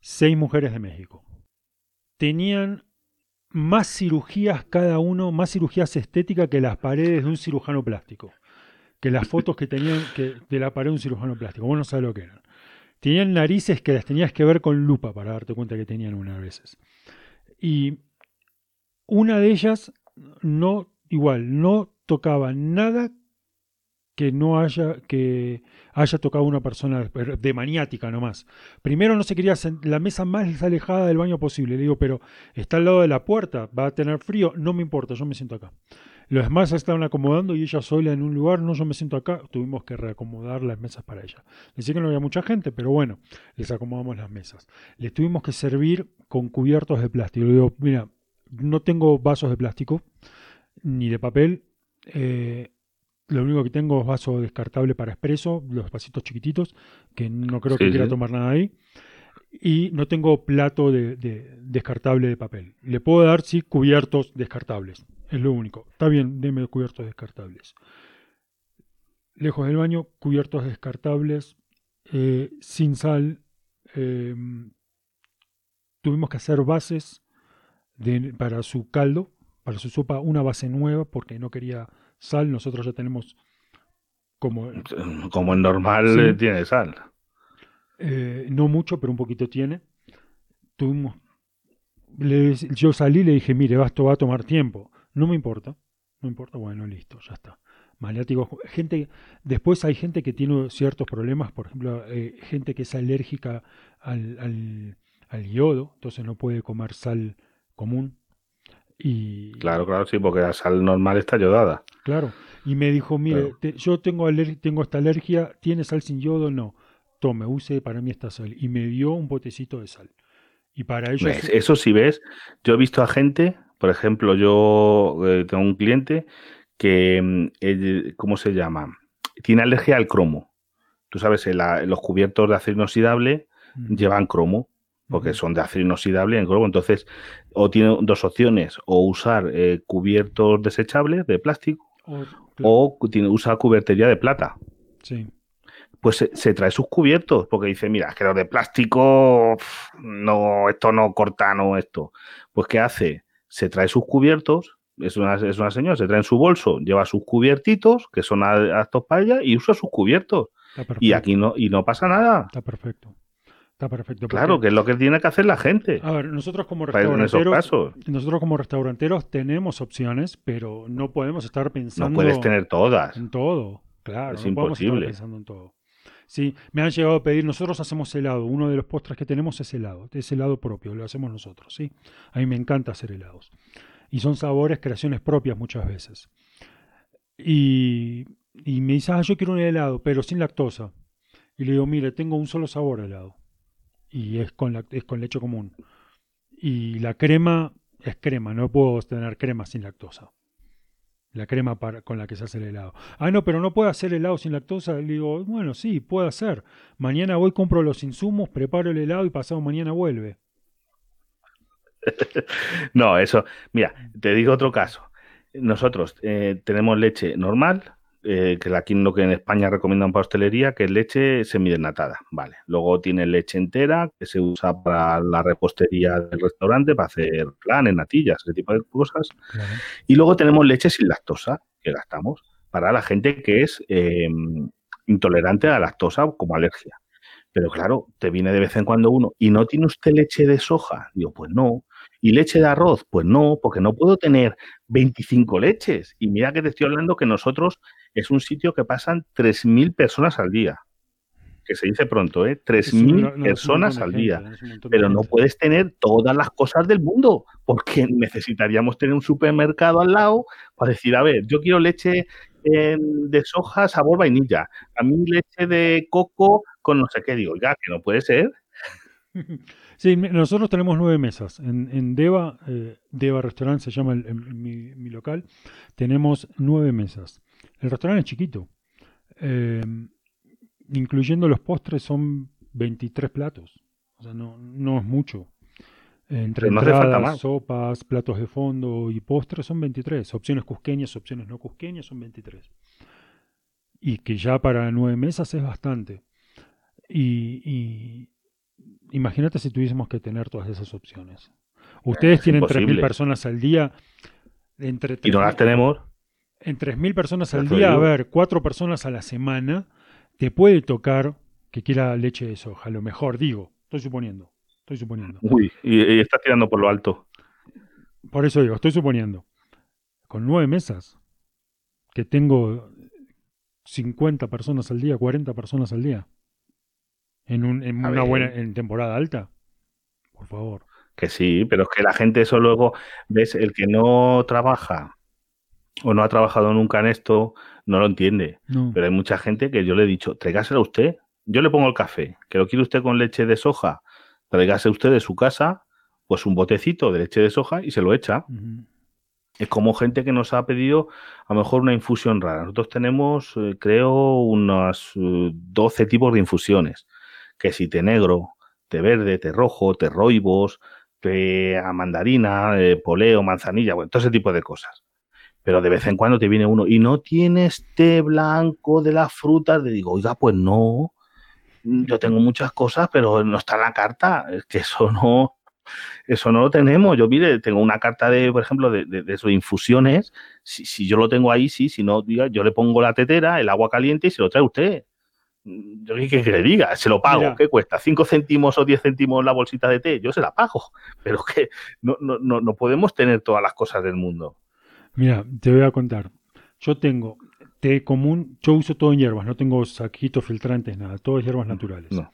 seis mujeres de México. Tenían más cirugías cada uno, más cirugías estéticas que las paredes de un cirujano plástico. Que las fotos que tenían que, de la pared de un cirujano plástico. Vos no sabés lo que eran. Tenían narices que las tenías que ver con lupa para darte cuenta que tenían una veces. Y una de ellas no, igual, no tocaba nada que no haya, que haya tocado una persona de maniática nomás. Primero no se quería la mesa más alejada del baño posible. Le digo, pero está al lado de la puerta, va a tener frío, no me importa, yo me siento acá. Los demás estaban acomodando y ella sola en un lugar, no, yo me siento acá, tuvimos que reacomodar las mesas para ella. Decía que no había mucha gente, pero bueno, les acomodamos las mesas. Les tuvimos que servir con cubiertos de plástico. Le digo, mira, no tengo vasos de plástico ni de papel. Eh, lo único que tengo es vaso descartable para expreso, los vasitos chiquititos, que no creo que quiera tomar nada ahí. Y no tengo plato de, descartable de papel. Le puedo dar, sí, cubiertos descartables. Es lo único. Está bien, deme cubiertos descartables. Lejos del baño, cubiertos descartables, eh, sin sal. Em, tuvimos que hacer bases para su caldo, para su sopa, una base nueva, porque no quería sal, nosotros ya tenemos como... Como en normal tiene sal. Eh, no mucho, pero un poquito tiene. Tuvimos... yo salí y le dije, mire, esto va a tomar tiempo. No me importa, no importa, bueno, listo, ya está. Maniáticos, gente, después hay gente que tiene ciertos problemas, por ejemplo, eh, gente que es alérgica al, al, al yodo, entonces no puede comer sal común Y, Claro, claro, sí, porque la sal normal está yodada. Claro. Y me dijo, mire, Claro. te- yo tengo, aler- tengo esta alergia, ¿tiene sal sin yodo? No. Tome, use para mí esta sal. Y me dio un botecito de sal. Y para ellos... ¿Ves? Eso sí ves. Yo he visto a gente, por ejemplo, yo eh, tengo un cliente que, mm, eh, ¿cómo se llama? Tiene alergia al cromo. Tú sabes, la- los cubiertos de acero inoxidable Mm, llevan cromo, porque son de acero inoxidable en cromo. Entonces, o tiene dos opciones, o usar eh, cubiertos desechables de plástico, O- o tiene, usa cubertería de plata. Sí. Pues se, se trae sus cubiertos, porque dice, mira, es que los de plástico, no, esto no corta, no esto. Pues ¿qué hace? Se trae sus cubiertos, es una, es una señora, se trae en su bolso, lleva sus cubiertitos, que son a- aptos para ella, y usa sus cubiertos. Está perfecto. Y aquí no, y no pasa nada. Está perfecto. Está perfecto. Claro, que es lo que tiene que hacer la gente A ver, nosotros como restauranteros, nosotros como restauranteros tenemos opciones, pero no podemos estar pensando No puedes tener todas. en todo. Claro, Es no podemos estar imposible. pensando en todo. Sí, me han llegado a pedir, nosotros hacemos helado, uno de los postres que tenemos es helado, es helado propio, lo hacemos nosotros, ¿sí? A mí me encanta hacer helados. Y son sabores, creaciones propias muchas veces. Y, y me dice, ah, yo quiero un helado, pero sin lactosa. Y le digo, mire, tengo un solo sabor de helado. Y es con, lac- es con leche común. Y la crema es crema, no puedo tener crema sin lactosa. La crema con la que se hace el helado. Ah, no, pero no puedo hacer helado sin lactosa. Le digo, bueno, sí, puedo hacer. Mañana voy, compro los insumos, preparo el helado y pasado mañana vuelve. <laughs> No, eso. Mira, te digo otro caso. Nosotros eh, tenemos leche normal, eh, que aquí lo que en España recomiendan para hostelería, que es leche semidesnatada. Vale. Luego tiene leche entera, que se usa para la repostería del restaurante, para hacer planes, natillas, ese tipo de cosas. Claro. Y luego tenemos leche sin lactosa, que gastamos, para la gente que es eh, intolerante a la lactosa como alergia. Pero claro, te viene de vez en cuando uno, ¿y no tiene usted leche de soja? Digo, pues no. ¿Y leche de arroz? Pues no, porque no puedo tener 25 leches. Y mira que te estoy hablando que nosotros es un sitio que pasan 3.000 personas al día. Que se dice pronto, ¿eh? Es un- 3.000 no, es un personas al día. Pero no puedes tener todas las cosas del mundo, porque <laughs> necesitaríamos tener un supermercado al lado para decir, a ver, yo quiero leche eh, de soja sabor vainilla, a mí leche de coco con no sé qué, digo, ya, que no puede ser. <laughs> Sí, nosotros tenemos nueve mesas. En, en Deva, eh, Deva Restaurant se llama el- el- mi, mi local, tenemos nueve mesas. El restaurante es chiquito. Eh, incluyendo los postres son 23 platos. O sea, no, no es mucho. Entre no entradas, sopas, platos de fondo y postres son 23. Opciones cusqueñas, opciones no cusqueñas son 23. Y que ya para nueve mesas es bastante. Y, y imagínate si tuviésemos que tener todas esas opciones. Ustedes es tienen 3.000 imposible. personas al día. Entre Y no 3.000 las tenemos. En 3.000 personas al día, a ver, cuatro personas a la semana, te puede tocar que quiera leche de soja. A lo mejor, digo, estoy suponiendo. Estoy suponiendo. Uy, y, y estás tirando por lo alto. Por eso digo, estoy suponiendo. Con nueve mesas, que tengo 50 personas al día, 40 personas al día, en, un, en una ver. buena en temporada alta, por favor. Que sí, pero es que la gente eso luego, ves, el que no trabaja o no ha trabajado nunca en esto, no lo entiende. No. Pero hay mucha gente que yo le he dicho, tráigaselo usted. Yo le pongo el café, que lo quiere usted con leche de soja, tráigase usted de su casa, pues un botecito de leche de soja y se lo echa. Es como gente que nos ha pedido a lo mejor una infusión rara. Nosotros tenemos, eh, creo, unos eh, 12 tipos de infusiones. Que si té negro, té verde, té rojo, té roibos, té a mandarina, eh, poleo, manzanilla, bueno, todo ese tipo de cosas. Pero de vez en cuando te viene uno y no tienes té blanco de las frutas. Le digo, oiga, pues no. Yo tengo muchas cosas, pero no está en la carta. Es que eso no, eso no lo tenemos. Yo, mire, tengo una carta de, por ejemplo, de, de, de sus infusiones. Si, si yo lo tengo ahí, sí. Si no, diga, yo le pongo la tetera, el agua caliente y se lo trae usted. Mm, Yo qué que le diga, se lo pago. Mira. ¿Qué cuesta? ¿5 céntimos o 10 céntimos la bolsita de té? Yo se la pago. <laughs> Pero que no, no, no, no podemos tener todas las cosas del mundo. Mira, te voy a contar. Yo tengo té común, yo uso todo en hierbas, no tengo saquitos filtrantes, nada, todo es hierbas naturales. No.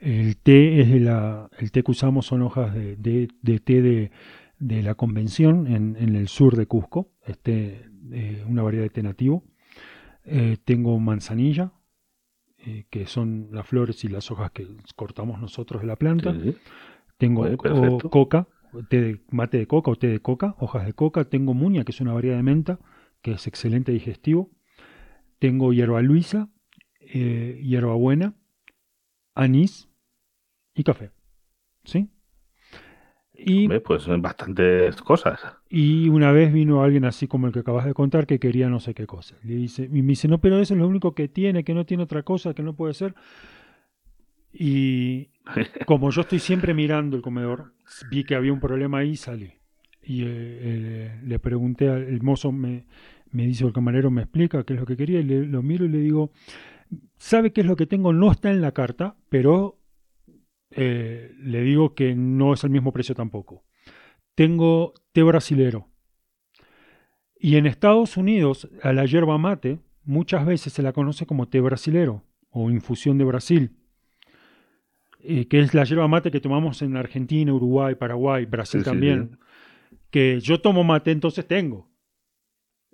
El té es de la, el té que usamos son hojas de, de- de té de, de la convención en, en el sur de Cusco, este, eh, una variedad de té nativo. Eh, tengo manzanilla, eh, que son las flores y las hojas que cortamos nosotros de la planta. Sí. Tengo Vale, coca, té de, mate de coca o té de coca, hojas de coca. Tengo muña, que es una variedad de menta, que es excelente digestivo. Tengo hierba luisa, eh, hierbabuena, anís y café. ¿Sí? Y, Hombre, pues bastantes cosas. y una vez vino alguien así como el que acabas de contar que quería no sé qué cosa. Le dice, y me dice, no, pero eso es lo único que tiene, que no tiene otra cosa, que no puede ser. Y como yo estoy siempre mirando el comedor, vi que había un problema ahí y salí. Y eh, eh, le pregunté al mozo, me, me dice el camarero, me explica qué es lo que quería, y le- lo miro y le digo, ¿sabe qué es lo que tengo? No está en la carta, pero eh, le digo que no es el mismo precio tampoco. Tengo té brasilero. Y en Estados Unidos, a la yerba mate, muchas veces se la conoce como té brasilero o infusión de Brasil eh, que es la yerba mate que tomamos en Argentina, Uruguay, Paraguay, Brasil Sí, también, sí. que yo tomo mate, entonces tengo.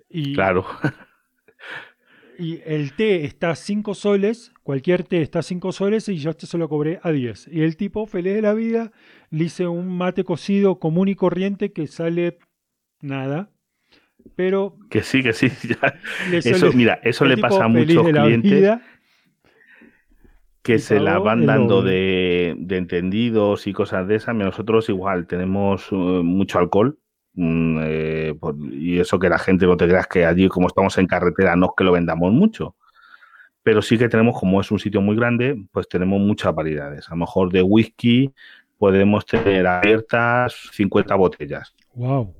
Y, Claro. <laughs> y el té está a 5 soles, cualquier té está a 5 soles y yo este se lo cobré a 10. Y el tipo, feliz de la vida, le hice un mate cocido común y corriente que sale nada, pero Que sí, que sí. <laughs> ya. Eso, mira, eso le tipo pasa a muchos clientes vida. Que se la van dando de, de entendidos y cosas de esas. Nosotros igual tenemos eh, mucho alcohol. mm, eh, por- y eso que la gente no te creas que allí como estamos en carretera no es que lo vendamos mucho. Pero sí que tenemos, como es un sitio muy grande, pues tenemos muchas variedades. A lo mejor de whisky podemos tener abiertas 50 botellas. Wow,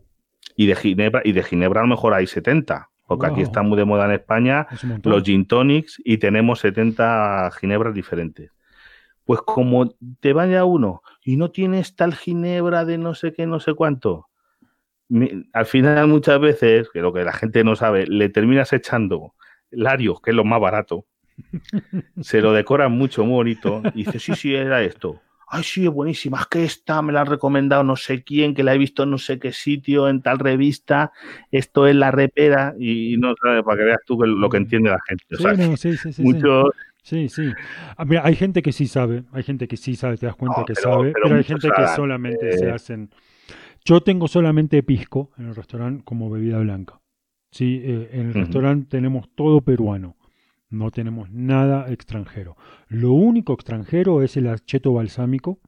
Y de ginebra, y de ginebra a lo mejor hay 70. Porque aquí está muy de moda en España es los gin tonics y tenemos 70 ginebras diferentes. Pues como te vaya uno y no tienes tal ginebra de no sé qué, no sé cuánto, al final muchas veces, que lo que la gente no sabe, le terminas echando Larios, que es lo más barato, <laughs> se lo decoran mucho, muy bonito, y dice, sí, sí, era esto. Ay, sí, es buenísima, es que esta me la han recomendado no sé quién, que la he visto en no sé qué sitio, en tal revista, esto es la repera, y, no sabes, para que veas tú lo que entiende la gente. O Sí, sea, no, sí, sí, muchos Sí, sí. Ah, mira, hay gente que sí sabe, hay gente que sí sabe, te das cuenta No, que pero- sabe, pero pero, hay gente que solamente eh. se hacen. Yo tengo solamente pisco en el restaurante como bebida blanca. Sí, eh, en el restaurante tenemos todo peruano, no tenemos nada extranjero. Lo único extranjero es el aceto balsámico,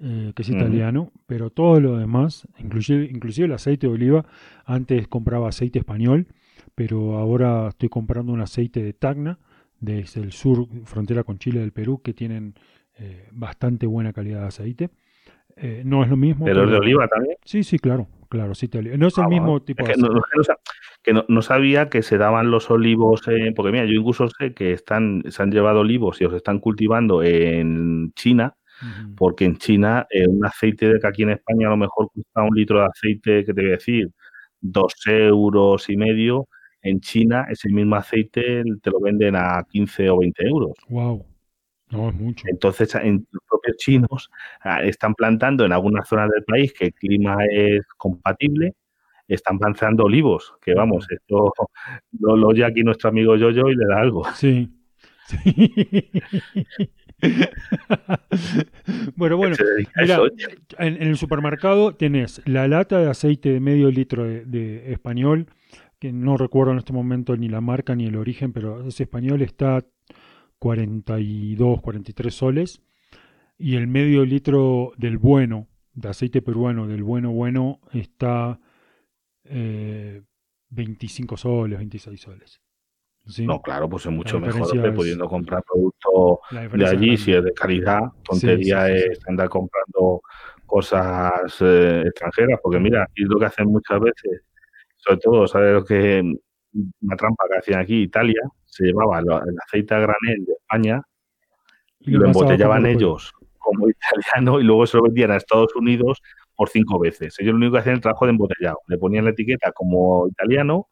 eh, que es italiano, pero todo lo demás, inclusive, inclusive el aceite de oliva, antes compraba aceite español, pero ahora estoy comprando un aceite de Tacna, desde el sur, frontera con Chile del Perú, que tienen eh, bastante buena calidad de aceite. Eh, no es lo mismo. pero de oliva también. Sí, sí, claro, claro, sí, oliva. No es el Ah, mismo bueno. tipo Es de aceite. no- no sa- que no- no sabía que se daban los olivos, eh, porque mira, yo incluso sé que están, se han llevado olivos y los están cultivando en China, porque en China eh, un aceite de que aquí en España a lo mejor cuesta un litro de aceite, que te voy a decir, dos euros y medio, en China ese mismo aceite te lo venden a 15 o 20 euros. Wow. No, es mucho. Entonces, en los propios chinos ah, están plantando en algunas zonas del país que el clima es compatible, están plantando olivos, que vamos, esto lo, lo oye aquí nuestro amigo Yoyo y le da algo. Sí. Sí. <laughs> bueno, bueno. Mira, en el supermercado tenés la lata de aceite de medio litro de, de español, que no recuerdo en este momento ni la marca ni el origen, pero ese español está 42, 43 soles. Y el medio litro del bueno, de aceite peruano, del bueno bueno, está eh, 25 soles, 26 soles. ¿Sí? No, claro, pues es mucho mejor que es- pudiendo comprar producto La de es allí, si es de calidad, tontería sí, es andar comprando cosas eh, extranjeras, porque mira, y lo que hacen muchas veces, sobre todo, ¿sabes lo que? Una trampa que hacían aquí, Italia, se llevaba el aceite a granel de España y lo embotellaban ellos como <laughs> italiano y luego se lo vendían a Estados Unidos por cinco veces. Ellos lo único que hacían era el trabajo de embotellado. Le ponían la etiqueta como italiano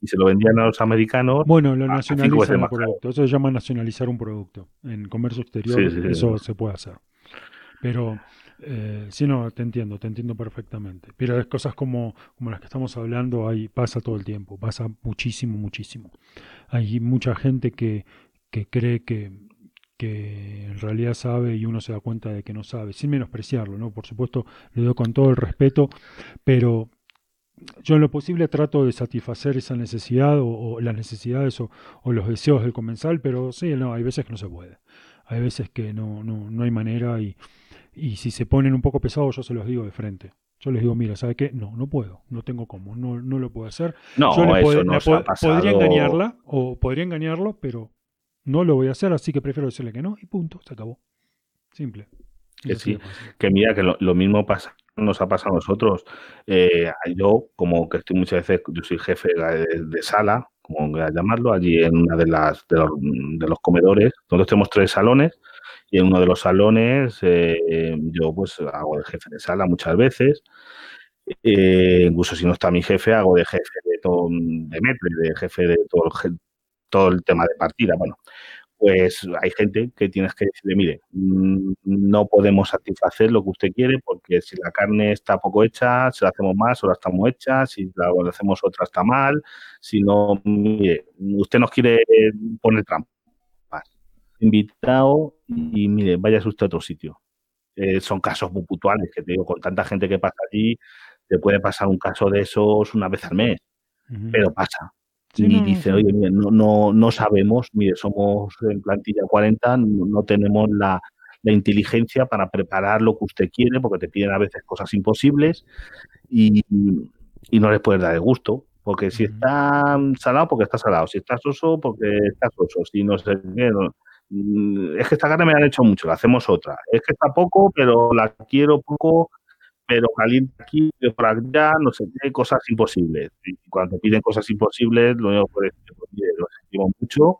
y se lo vendían a los americanos. Bueno, lo nacionalizan caro. producto. Eso se llama nacionalizar un producto. En comercio exterior Sí, sí, sí, eso se puede hacer. Pero Eh, sí, no, te entiendo, te entiendo perfectamente. Pero es cosas como, como las que estamos hablando, ahí pasa todo el tiempo, pasa muchísimo, muchísimo. Hay mucha gente que, que cree que, que en realidad sabe y uno se da cuenta de que no sabe, sin menospreciarlo, ¿no? Por supuesto, lo digo con todo el respeto, pero yo en lo posible trato de satisfacer esa necesidad o, las necesidades o, los deseos del comensal, pero sí, no, hay veces que no se puede. Hay veces que no, no, no hay manera y, y si se ponen un poco pesados yo se los digo de frente. Yo les digo, mira, ¿sabe qué? No, no puedo, no tengo cómo, no, no lo puedo hacer. No, yo eso no podría engañarla o podría engañarlo, pero no lo voy a hacer, así que prefiero decirle que no y punto, se acabó. Simple. Que sí, que mira, que lo, mismo pasa, nos ha pasado a nosotros. Eh, yo, como que estoy muchas veces, yo soy jefe de, sala, como voy a llamarlo, allí en una de las de los, de los comedores. Nosotros tenemos tres salones y en uno de los salones eh, yo pues hago de jefe de sala muchas veces. Eh, incluso si no está mi jefe, hago de jefe de todo, de de jefe de todo todo el tema de partida. Bueno, pues hay gente que tienes que decirle, mire, mm, no podemos satisfacer lo que usted quiere porque si la carne está poco hecha, si la hacemos más la estamos hecha, si la hacemos otra está mal, si no, mire, usted nos quiere poner trampas. Invitado y mire, váyase usted a otro sitio. Eh, son casos muy puntuales, que te digo, con tanta gente que pasa allí, te puede pasar un caso de esos una vez al mes, pero pasa y dice, oye, no, no, no sabemos, mire, somos en plantilla 40, no, tenemos la, inteligencia para preparar lo que usted quiere, porque te piden a veces cosas imposibles y, no les puedes dar el gusto. Porque si está salado, porque está salado. Si está soso, porque está soso. Si no sé qué, mm, es que esta carne me han hecho mucho, la hacemos otra. Es que está poco, pero la quiero poco pero caliente aquí, por allá, no sé qué, cosas imposibles. Y cuando piden cosas imposibles, lo único que decir, lo sentimos mucho,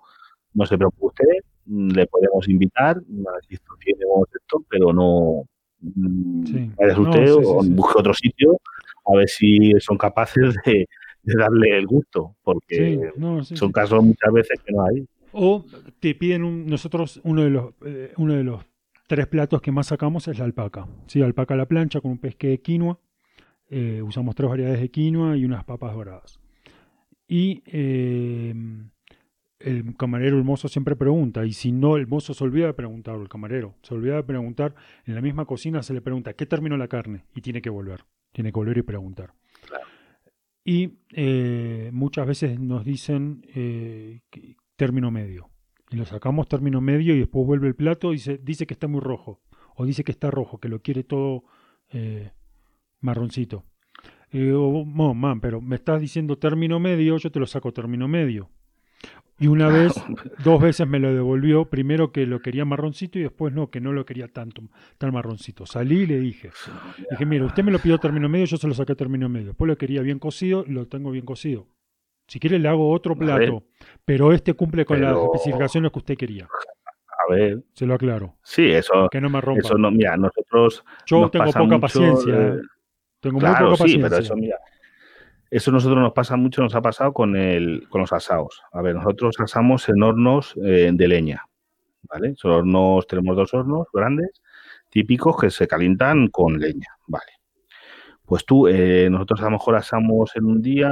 no se preocupe usted, mm, le podemos invitar, esto tiene esto, pero no, mm, sí. usted o busque otro sitio a ver si son capaces de, darle el gusto, porque son casos muchas veces que no hay. O te piden un, nosotros uno de los eh, uno de los tres platos que más sacamos es la alpaca. ¿sí? Alpaca a la plancha con un pesque de quinoa. Eh, usamos tres variedades de quinoa y unas papas doradas. Y eh, el camarero, el mozo siempre pregunta, y si no, el mozo se olvida de preguntar, el camarero se olvida de preguntar, en la misma cocina se le pregunta, ¿qué terminó la carne? Y tiene que volver, tiene que volver y preguntar. Y eh, muchas veces nos dicen término medio y lo sacamos término medio y después vuelve el plato y dice, dice que está muy rojo o dice que está rojo, que lo quiere todo eh, marroncito. Digo, no, man, pero me estás diciendo término medio, yo te lo saco término medio. Y una vez, dos veces me lo devolvió, primero que lo quería marroncito y después no, que no lo quería tanto, tan marroncito. Salí y le dije, dije, mira, usted me lo pidió término medio, yo se lo saqué término medio. Después lo quería bien cocido, lo tengo bien cocido. Si quiere le hago otro plato, pero este cumple con las especificaciones que usted quería. A ver. Se lo aclaro. Sí, eso. Que no me rompa. Eso no, mira, nosotros. Yo tengo poca paciencia. ¿eh? Tengo muy poca paciencia. Sí, pero eso, mira. Eso nosotros nos pasa mucho, nos ha pasado con, el, con los asados. A ver, nosotros asamos en hornos eh, de leña. ¿Vale? Son hornos, tenemos dos hornos grandes, típicos que se calientan con leña. Vale. Pues tú, eh, nosotros a lo mejor asamos en un día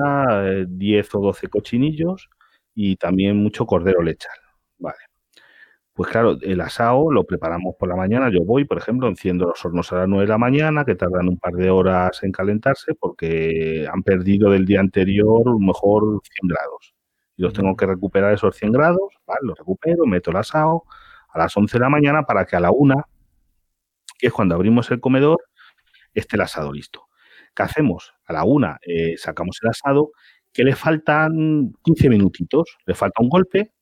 10 eh, o 12 cochinillos y también mucho cordero lechal. Vale. Pues claro, el asado lo preparamos por la mañana. Yo voy, por ejemplo, enciendo los hornos a las 9 de la mañana, que tardan un par de horas en calentarse porque han perdido del día anterior mejor 100 grados. Y los tengo que recuperar esos 100 grados, ¿vale? los recupero, meto el asado a las 11 de la mañana para que a la 1, que es cuando abrimos el comedor, esté el asado listo. ¿Qué hacemos? A la una eh, sacamos el asado, que le faltan 15 minutitos, le falta un golpe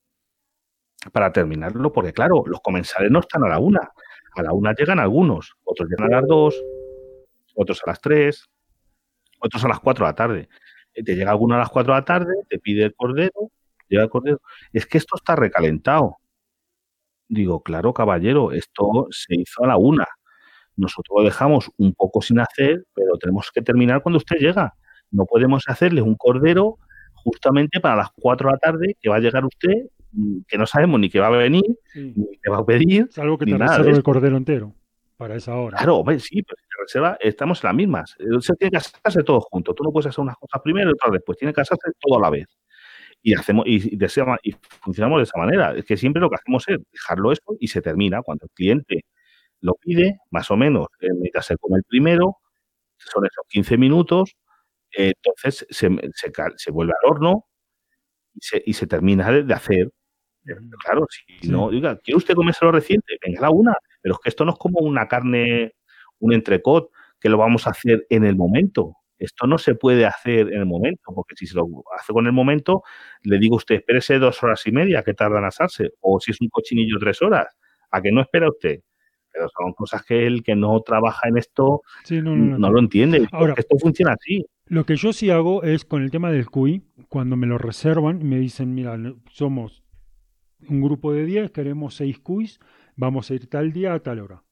para terminarlo, porque claro, los comensales no están a la una. A la una llegan algunos, otros llegan a las dos, otros a las tres, otros a las cuatro de la tarde. Eh, te llega alguno a las cuatro de la tarde, te pide el cordero, llega el cordero. Es que esto está recalentado. Digo, claro, caballero, esto se hizo a la una. Nosotros lo dejamos un poco sin hacer, pero tenemos que terminar cuando usted llega. No podemos hacerle un cordero justamente para las 4 de la tarde que va a llegar usted, mm, que no sabemos ni qué va a venir, ni qué va a pedir. Es algo que te reserva el cordero entero. para esa hora. Claro, hombre, sí, pero si te reserva, estamos en las mismas. Se tiene que hacerse todo junto. Tú no puedes hacer unas cosas primero y otras después. Tiene que hacerse todo a la vez. Y hacemos y, de esa, y funcionamos de esa manera. Es que siempre lo que hacemos es dejarlo eso y se termina. Cuando el cliente lo pide, más o menos, mientras se come el primero, son esos 15 minutos, entonces se, se, se, vuelve al horno y se, y se termina de, hacer. Claro, si no, diga, ¿quiere usted comérselo reciente? Venga la una. Pero es que esto no es como una carne, un entrecot, que lo vamos a hacer en el momento. Esto no se puede hacer en el momento, porque si se lo hace con el momento, le digo a usted, espérese dos horas y media que tarda en asarse, o si es un cochinillo tres horas, a que no espera usted. Pero son cosas que el que no trabaja en esto no, lo entiende. Ahora, esto funciona así. Lo que yo sí hago es con el tema del CUI, cuando me lo reservan y me dicen, mira, somos un grupo de 10, queremos 6 CUIs, vamos a ir tal día a tal hora.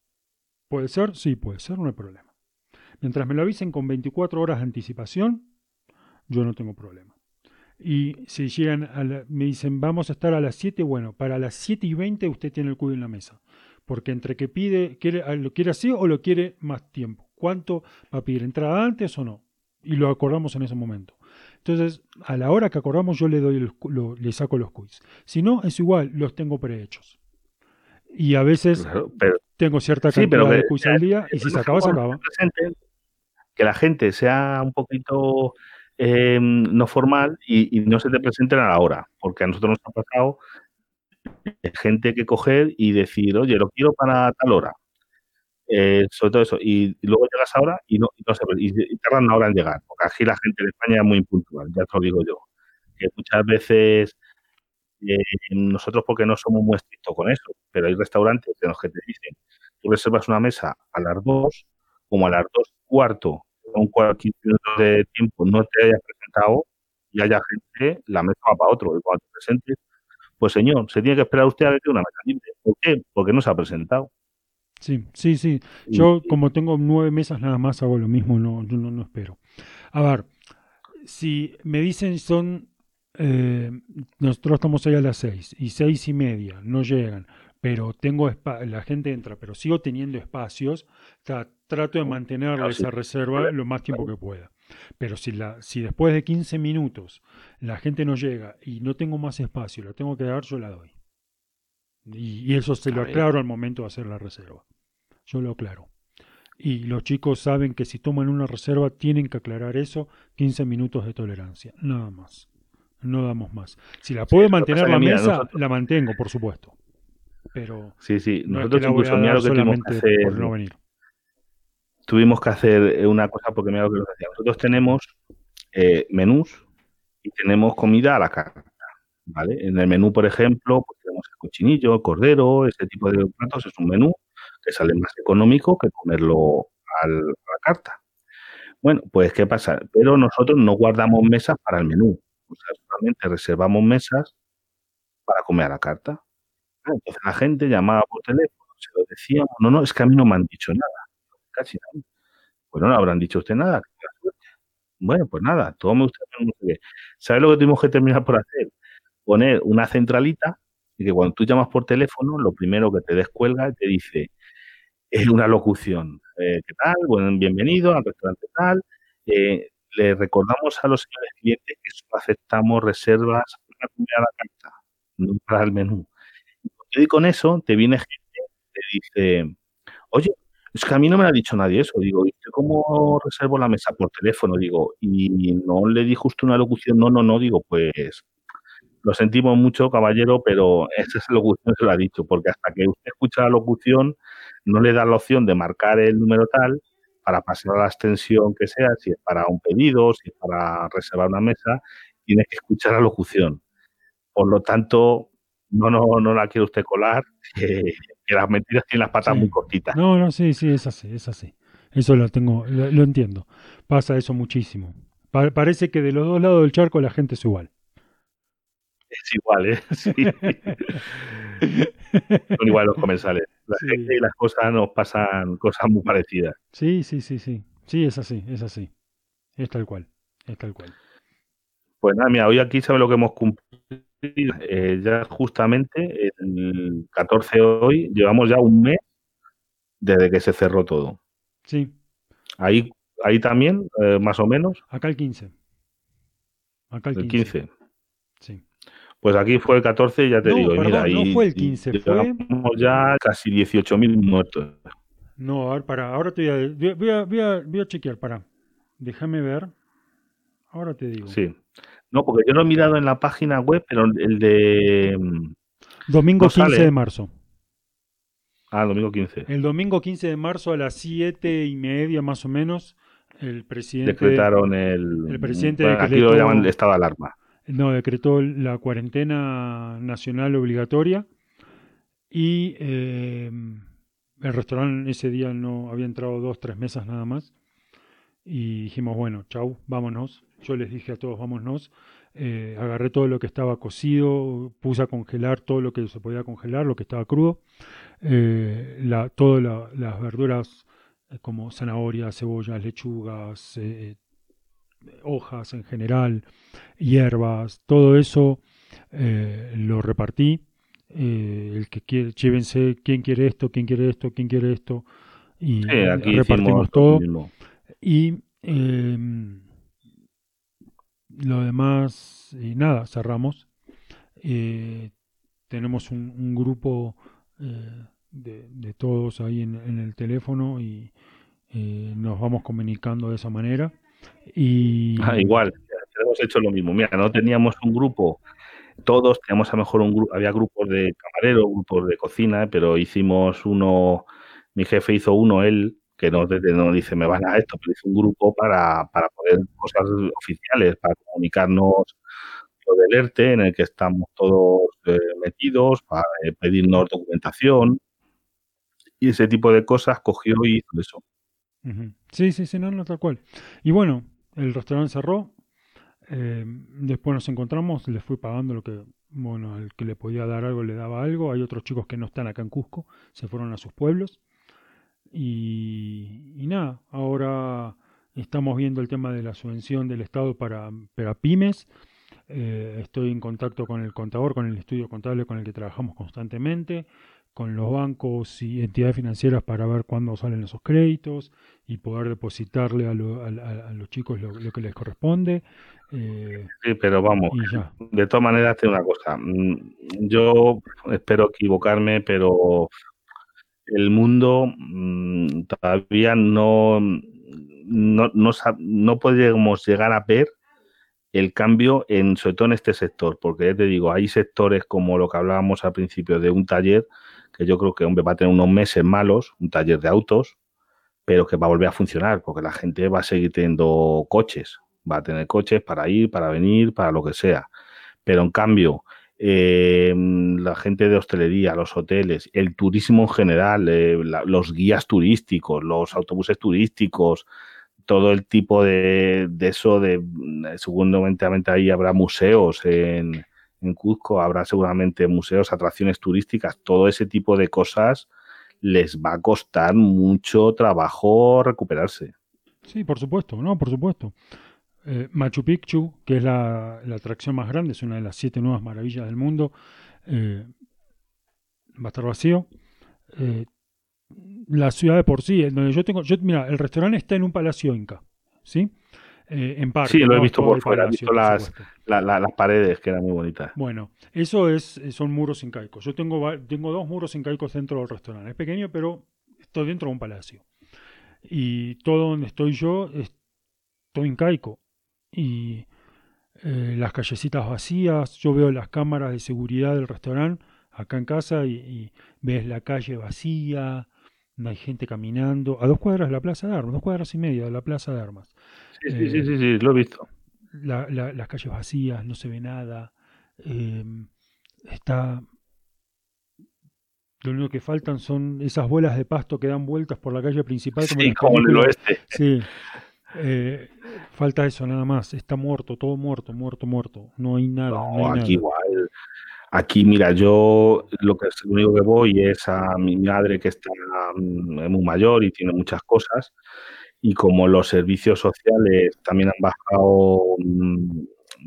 ¿Puede ser? Sí, puede ser, no hay problema. Mientras me lo avisen con 24 horas de anticipación, yo no tengo problema. Y si llegan, a me dicen, vamos a estar a las 7, bueno, para las 7 y 20 usted tiene el cubo en la mesa. Porque entre que pide, quiere, lo quiere así o lo quiere más tiempo. ¿Cuánto va a pedir? ¿Entrada antes o no? Y lo acordamos en ese momento. Entonces, a la hora que acordamos, yo le doy le saco los quiz. Si no, es igual, los tengo prehechos. Y a veces tengo cierta cantidad de quiz al día y si se acaba, se acaba que la gente sea un poquito eh, no formal y, no se te presenten a la hora, porque a nosotros nos ha pasado gente que coger y decir, oye, lo quiero para tal hora. Eh, sobre todo eso. Y, luego llegas ahora y no, y, se, y, tardan una hora en llegar, porque aquí la gente de España es muy impuntual, ya te lo digo yo. Que muchas veces eh, nosotros porque no somos muy estrictos con eso, pero hay restaurantes en los que te dicen, tú reservas una mesa a las dos, como a las dos cuarto, cuarto, 15 minutos de tiempo no te hayas presentado y haya gente, la mesa va para otro. Y cuando te presentes, pues señor, se tiene que esperar usted a ver que una mesa libre. ¿Por qué? Porque no se ha presentado. Sí, sí, sí. Yo, como tengo nueve mesas, nada más hago lo mismo, no, yo no, no espero. A ver, si me dicen son. Eh, nosotros estamos ahí a las seis y seis y media, no llegan pero tengo la gente entra, pero sigo teniendo espacios, trato de mantener esa reserva lo más tiempo que pueda. Pero si, la, si después de 15 minutos la gente no llega y no tengo más espacio, la tengo que dar, yo la doy. Y, eso se lo aclaro al momento de hacer la reserva. Yo lo aclaro. Y los chicos saben que si toman una reserva tienen que aclarar eso, 15 minutos de tolerancia, nada más. No damos más. Si la puedo mantener la mesa, la mantengo, por supuesto. Pero sí, sí. Nosotros mira lo que tuvimos que hacer. No tuvimos que hacer una cosa porque mira lo que nos decía. Nosotros tenemos eh, menús y tenemos comida a la carta. ¿vale? En el menú, por ejemplo, pues tenemos el cochinillo, el cordero, ese tipo de platos es un menú que sale más económico que comerlo a la carta. Bueno, pues ¿qué pasa? Pero nosotros no guardamos mesas para el menú. O sea, solamente reservamos mesas para comer a la carta. Entonces la gente llamaba por teléfono, se lo decíamos, no, no, es que a mí no me han dicho nada, casi nada. Pues no habrán dicho usted nada. Bueno, pues nada, todo me gusta. ¿Sabes lo que tuvimos que terminar por hacer? Poner una centralita y que cuando tú llamas por teléfono, lo primero que te descuelga te dice, es una locución. Eh, ¿Qué tal? Bueno, bienvenido al restaurante tal. Eh, le recordamos a los señores clientes que solo aceptamos reservas para a la carta, no para el menú. Y con eso te viene gente te dice, oye, es que a mí no me ha dicho nadie eso. Digo, ¿y cómo reservo la mesa por teléfono? Digo, y no le di justo una locución, no, no, no, digo, pues lo sentimos mucho, caballero, pero esa es la locución se lo ha dicho, porque hasta que usted escucha la locución, no le da la opción de marcar el número tal para pasar a la extensión que sea, si es para un pedido, si es para reservar una mesa, tiene que escuchar la locución. Por lo tanto, no, no, no la quiere usted colar, <laughs> que, las mentiras tienen las patas muy cortitas. No, no, sí, sí, es así, es así. Eso lo tengo, lo, entiendo. Pasa eso muchísimo. parece que de los dos lados del charco la gente es igual. Es igual, ¿eh? <laughs> Sí. Son igual los comensales. La gente y las cosas nos pasan cosas muy parecidas. Sí, sí, sí, sí. Sí, es así, es así. Es tal cual, es tal cual. Pues nada, mira, hoy aquí sabe lo que hemos cumplido eh, ya justamente el 14 hoy, llevamos ya un mes desde que se cerró todo. Sí. Ahí, ahí también, eh, más o menos. Acá el 15. Acá el 15. El 15. Sí. Pues aquí fue el 14, ya te No, digo. perdón, mira, no y- fue el y 15, fue- ya casi 18.000 muertos. No, a ver, para, ahora te voy a, voy a, voy a, voy a chequear, para. Déjame ver. Ahora te digo. Sí. No, porque yo lo he mirado en la página web, pero el de. mm, Domingo No 15 sale. de marzo. Ah, domingo 15. El domingo 15 de marzo a las 7 y media más o menos, el presidente Decretaron el. el presidente bueno, aquí lo decretó- estado de alarma. no, decretó la cuarentena nacional obligatoria y eh, el restaurante ese día no había entrado dos, tres mesas nada más. Y dijimos, bueno, chau, vámonos. Yo les dije a todos, vámonos. Eh, agarré todo lo que estaba cocido, puse a congelar todo lo que se podía congelar, lo que estaba crudo. Eh, la, todas la- las verduras eh, como zanahorias, cebollas, lechugas, hojas en general, hierbas, todo eso lo repartí. El que quiere, llévense quién quiere esto, quién quiere esto, quién quiere esto. Y repartimos todo. mismo. Y eh, lo demás, y nada, cerramos. Eh, tenemos un, grupo eh, de, todos ahí en, en el teléfono y eh, nos vamos comunicando de esa manera. Y Ah, igual, hemos hecho lo mismo. Mira, no teníamos un grupo, todos teníamos a lo mejor un grupo, había grupos de camarero, grupos de cocina, pero hicimos uno, mi jefe hizo uno, él, que nos, no dice, me van a esto, pero hizo un grupo para, para poder cosas oficiales, para comunicarnos lo del ERTE, en el que estamos todos eh, metidos, para eh, pedirnos documentación y ese tipo de cosas, cogió y hizo eso. Sí, sí, sí, no, no, tal cual. Y bueno, el restaurante cerró. eh, después nos encontramos, les fui pagando lo que, bueno, al que le podía dar algo le daba algo. Hay otros chicos que no están acá en Cusco, se fueron a sus pueblos. Y, y nada, ahora estamos viendo el tema de la subvención del Estado para, para pymes. Eh, estoy en contacto con el contador, con el estudio contable con el que trabajamos constantemente, con los bancos y entidades financieras para ver cuándo salen esos créditos y poder depositarle a, lo- a- a- los chicos lo, lo que les corresponde. Eh, Sí, pero vamos. De todas maneras, te digo una cosa. mm, Yo espero equivocarme, pero el mundo mm, todavía no, no, no, no podemos llegar a ver el cambio, en, sobre todo en este sector, porque ya te digo, hay sectores como lo que hablábamos al principio de un taller, que yo creo que hombre, va a tener unos meses malos, un taller de autos, pero que va a volver a funcionar, porque la gente va a seguir teniendo coches, va a tener coches para ir, para venir, para lo que sea. Pero en cambio, eh, la gente de hostelería, los hoteles, el turismo en general, eh, los guías turísticos, los autobuses turísticos, todo el tipo de, de eso, de mm, seguramente ahí habrá museos en, en Cuzco, habrá seguramente museos, atracciones turísticas, todo ese tipo de cosas les va a costar mucho trabajo recuperarse. Sí, por supuesto, no, por supuesto. Eh, Machu Picchu, que es la, la atracción más grande, es una de las siete nuevas maravillas del mundo, eh, va a estar vacío. Eh, la ciudad de por sí, donde yo tengo, yo, mira, el restaurante está en un palacio inca, ¿sí? En parte. Sí, lo he visto por fuera, he visto las- supuesto. La- la- las paredes, que eran muy bonitas. Bueno, eso es, son muros incaicos. Yo tengo, tengo dos muros incaicos dentro del restaurante. Es pequeño, pero estoy dentro de un palacio. Y todo donde estoy yo es todo incaico. Y eh, las callecitas vacías, yo veo las cámaras de seguridad del restaurante acá en casa y, y ves la calle vacía, no hay gente caminando. A dos cuadras de la Plaza de Armas, dos cuadras y media de la Plaza de Armas Sí, sí, sí, sí, sí, lo he visto. la- la- las calles vacías, no se ve nada. eh, está. Lo único que faltan son esas bolas de pasto que dan vueltas por la calle principal. Como en Sí, las como en el oeste. Sí. <laughs> Eh, falta eso nada más. Está muerto, todo muerto, muerto, muerto. No hay nada. No, No, hay aquí nada. igual. Aquí, mira, yo lo que lo único que voy es a mi madre que está mm, muy mayor y tiene muchas cosas. Y como los servicios sociales también han bajado mm,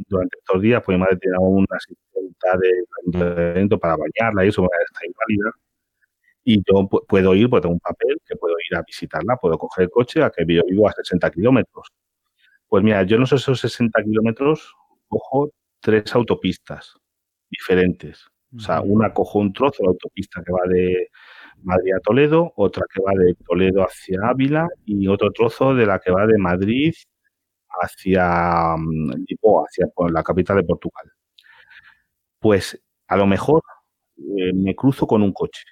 durante estos días, pues mi madre tiene una asistenta de ayuntamiento para bañarla y eso, está inválida. Y yo puedo ir, pues tengo un papel que puedo ir a visitarla, puedo coger el coche, a que yo vivo a 60 kilómetros. Pues mira, yo en esos 60 kilómetros cojo tres autopistas diferentes. O sea, una cojo un trozo de autopista que va de Madrid a Toledo, otra que va de Toledo hacia Ávila y otro trozo de la que va de Madrid hacia mm, Lisboa, hacia la capital de Portugal. Pues a lo mejor eh, me cruzo con un coche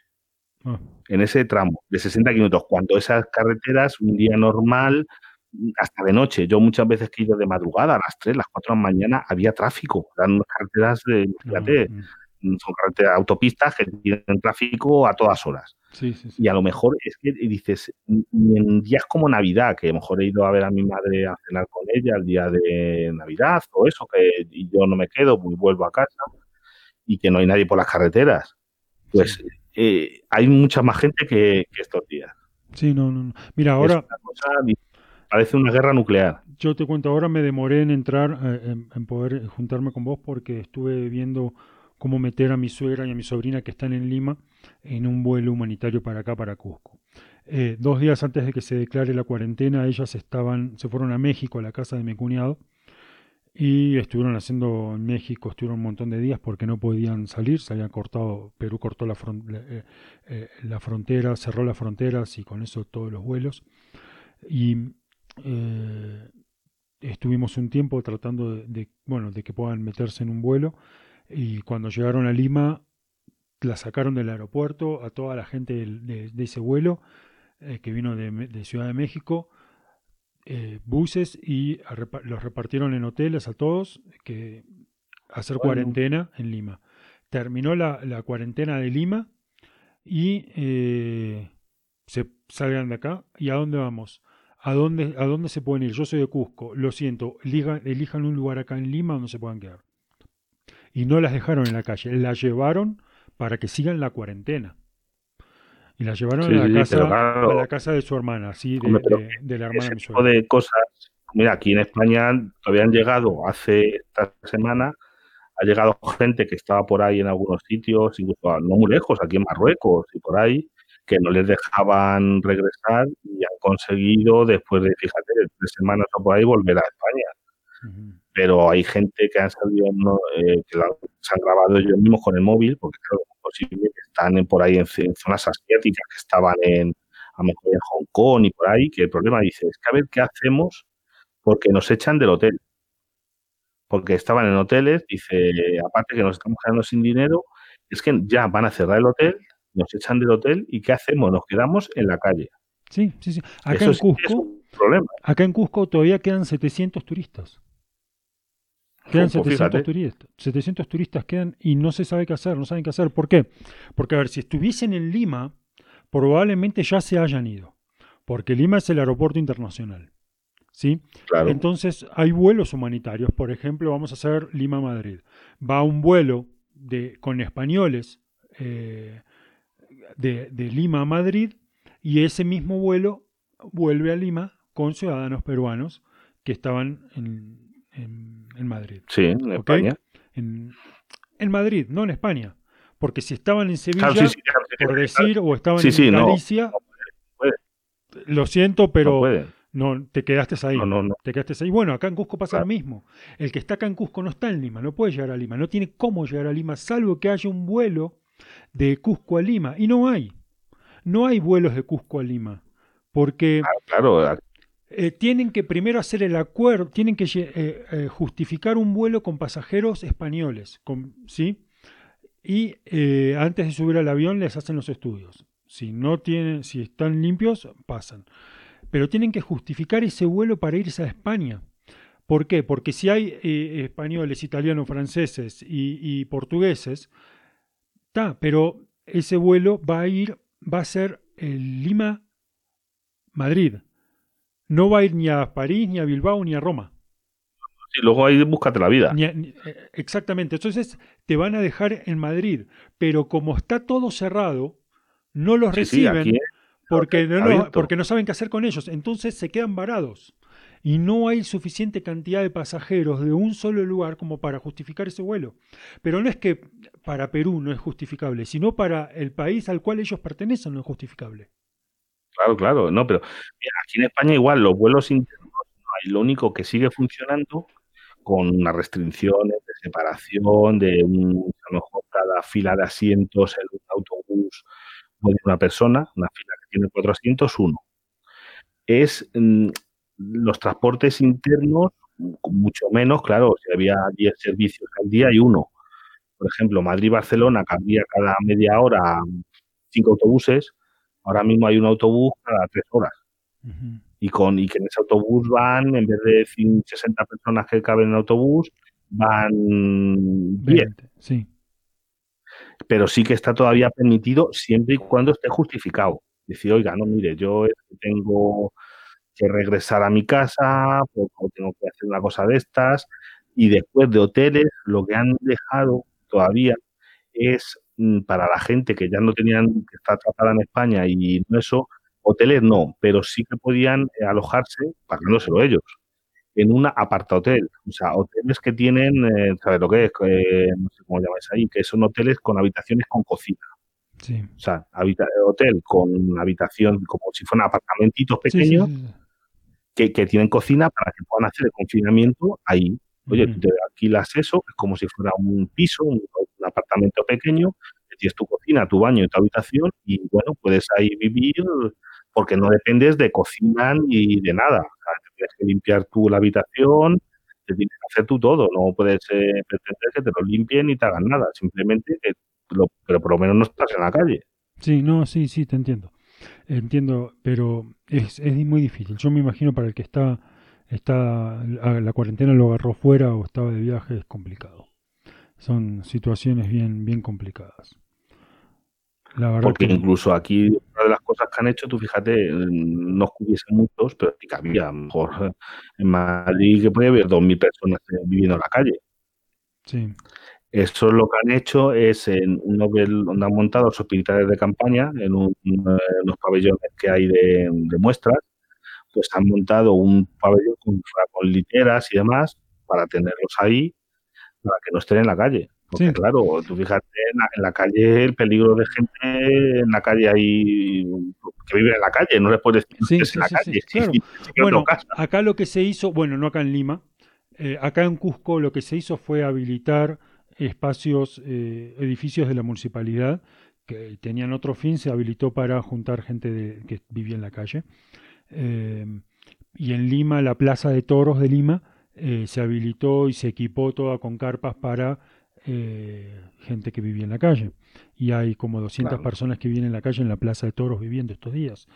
ah. en ese tramo de 60 kilómetros, cuando esas carreteras, un día normal, hasta de noche. Yo muchas veces que he ido de madrugada, a las 3, las 4 de la mañana, había tráfico. Eran carreteras de, fíjate, mm, son carreteras, autopistas que tienen tráfico a todas horas. Y a lo mejor es que dices, en días como Navidad, que a lo mejor he ido a ver a mi madre a cenar con ella el día de Navidad o eso, que yo no me quedo, pues vuelvo a casa y que no hay nadie por las carreteras. Pues eh, hay mucha más gente que, estos días. Sí, no, no. Mira, ahora... parece una guerra nuclear. Yo te cuento, ahora me demoré en entrar, eh, en poder juntarme con vos porque estuve viendo cómo meter a mi suegra y a mi sobrina que están en Lima en un vuelo humanitario para acá, para Cusco. Eh, dos días antes de que se declare la cuarentena, ellas estaban, se fueron a México, a la casa de mi cuñado, y estuvieron haciendo en México, estuvieron un montón de días porque no podían salir, se habían cortado, Perú cortó la, eh, eh, la frontera, cerró las fronteras y con eso todos los vuelos. Y estuvimos un tiempo tratando de, bueno, de que puedan meterse en un vuelo y cuando llegaron a Lima la sacaron del aeropuerto a toda la gente de, ese vuelo eh, que vino de, Ciudad de México, eh, buses y los repartieron en hoteles a todos que hacer cuarentena en Lima. Terminó la, cuarentena de Lima y eh, se salgan de acá. ¿Y a dónde vamos? ¿A dónde, ¿A dónde se pueden ir? Yo soy de Cusco, lo siento, elijan un lugar acá en Lima donde se puedan quedar y no las dejaron en la calle, las llevaron para que sigan la cuarentena. Y las llevaron a, la casa, a la casa de su hermana, así de, la hermana de mi tipo de cosas, mira, aquí en España todavía han llegado, hace esta semana, ha llegado gente que estaba por ahí en algunos sitios, incluso no muy lejos, aquí en Marruecos y por ahí, que no les dejaban regresar y han conseguido, después de, fíjate, tres semanas o por ahí, volver a España pero hay gente que han salido, eh, que se han grabado ellos mismos con el móvil, porque claro, es posible que están por ahí en, zonas asiáticas, que estaban en, a lo mejor en Hong Kong y por ahí, que el problema dice, es que a ver qué hacemos porque nos echan del hotel. Porque estaban en hoteles, dice, aparte que nos estamos quedando sin dinero, es que ya van a cerrar el hotel, nos echan del hotel y ¿qué hacemos? Nos quedamos en la calle. Sí, sí, sí. Acá en Cusco, acá en Cusco todavía quedan 700 turistas. Quedan 700 turistas, 700 turistas quedan y no se sabe qué hacer, no saben qué hacer. ¿Por qué? Porque, a ver, si estuviesen en Lima, probablemente ya se hayan ido, porque Lima es el aeropuerto internacional. ¿Sí? Entonces hay vuelos humanitarios, por ejemplo, vamos a hacer Lima-Madrid. Va un vuelo de, con españoles eh, de, Lima a Madrid y ese mismo vuelo vuelve a Lima con ciudadanos peruanos que estaban en, en, Madrid. Sí, en España. En, Madrid, no en España. Porque si estaban en Sevilla, por decir, o estaban en Galicia, lo siento, pero no, te quedaste ahí. Te quedaste ahí. Bueno, acá en Cusco pasa lo mismo. El que está acá en Cusco no está en Lima, no puede llegar a Lima, no tiene cómo llegar a Lima, salvo que haya un vuelo de Cusco a Lima. Y no hay. No hay vuelos de Cusco a Lima. Porque ah, claro, eh, tienen que primero hacer el acuerdo, tienen que eh, eh, justificar un vuelo con pasajeros españoles, ¿sí? Y antes de subir al avión les hacen los estudios. Si no tienen, si están limpios, pasan. Pero tienen que justificar ese vuelo para irse a España. ¿Por qué? Porque si hay españoles, italianos, franceses y, portugueses, está, pero ese vuelo va a ir, va a ser Lima-Madrid no va a ir ni a París, ni a Bilbao, ni a Roma. Y luego ahí búscate la vida. Eh, exactamente. Entonces te van a dejar en Madrid. Pero como está todo cerrado, no los reciben porque, no porque no saben qué hacer con ellos. Entonces se quedan varados. y no hay suficiente cantidad de pasajeros de un solo lugar como para justificar ese vuelo. Pero no es que para Perú no es justificable, sino para el país al cual ellos pertenecen no es justificable. Claro, claro, no, pero aquí en España igual los vuelos internos no hay, lo único que sigue funcionando con unas restricciones de separación, de un, a lo mejor cada fila de asientos en un autobús puede una persona, una fila que tiene cuatro asientos, uno. Es mm, los transportes internos, mucho menos, claro, si había 10 servicios al día y uno. Por ejemplo, Madrid-Barcelona cambia cada media hora cinco autobuses, ahora mismo hay un autobús cada tres horas. y, con, y que en ese autobús van, en vez de 60 personas que caben en el autobús, van 10. Sí. Pero sí que está todavía permitido siempre y cuando esté justificado. Decir, oiga, no, mire, yo tengo que regresar a mi casa, o tengo que hacer una cosa de estas. Y después de hoteles, lo que han dejado todavía es para la gente que ya no tenían que estar tratada en España y no eso, hoteles no, pero sí que podían eh, alojarse, pagándoselo ellos, en un aparta hotel. O sea, hoteles que tienen, eh, ¿sabes lo que es? Eh, no sé cómo llamáis ahí, que son hoteles con habitaciones con cocina. Sí. O sea, hotel con habitación como si fueran apartamentitos pequeños que, tienen cocina para que puedan hacer el confinamiento ahí. Oye, tú te alquilas eso, es como si fuera un piso, un, apartamento pequeño, tienes tu cocina, tu baño y tu habitación y bueno, puedes ahí vivir porque no dependes de cocina ni de nada. te tienes que limpiar tú la habitación, te tienes que hacer tú todo, no puedes eh, pretender que te lo limpien ni te hagan nada, simplemente que pero por lo menos no estás en la calle. Sí, no, sí, sí, te entiendo. Entiendo, pero es, es muy difícil. Yo me imagino para el que está, está la cuarentena lo agarró fuera o estaba de viaje, es complicado. Son situaciones bien, bien complicadas. La verdad Porque incluso aquí, una de las cosas que han hecho, tú fíjate, no hubiesen muchos, pero sí que había, mejor <laughs> en Madrid que puede haber 2.000 personas viviendo en la calle. Sí. Eso lo que han hecho es en uno donde han montado los hospitales de campaña, en, un, unos pabellones que hay de, muestras, pues han montado un pabellón con, literas y demás para tenerlos ahí, para que no estén en la calle. Porque claro, tú fíjate en la, calle el peligro de gente, en la calle hay que vive en la calle, no le puedes decir en la calle. bueno, acá lo que se hizo, bueno, no acá en Lima, eh, acá en Cusco lo que se hizo fue habilitar espacios, eh, edificios de la municipalidad que tenían otro fin, se habilitó para juntar gente que vivía en la calle. Eh, y en Lima, la Plaza de Toros de Lima, eh, se habilitó y se equipó toda con carpas para gente que vivía en la calle. Y hay como 200 personas que viven en la calle en la Plaza de Toros viviendo estos días.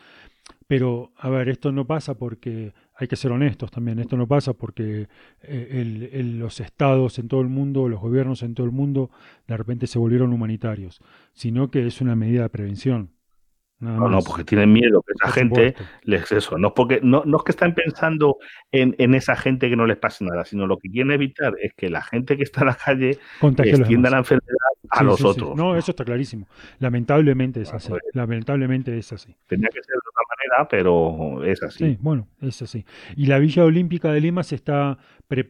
Pero, a ver, esto no pasa porque, hay que ser honestos también, esto no pasa porque eh, los estados en todo el mundo, los gobiernos en todo el mundo, de repente se volvieron humanitarios, sino que es una medida de prevención no, no, porque tienen miedo que esa gente les eso. No es, porque, no, no es que están pensando en, esa gente que no les pase nada, sino lo que quieren evitar es que la gente que está en la calle extienda la enfermedad a los otros. No, eso está clarísimo. Lamentablemente es así. Lamentablemente es así. Tenía que ser de otra manera, pero es así. Sí, bueno, es así. Y la Villa Olímpica de Lima se, está,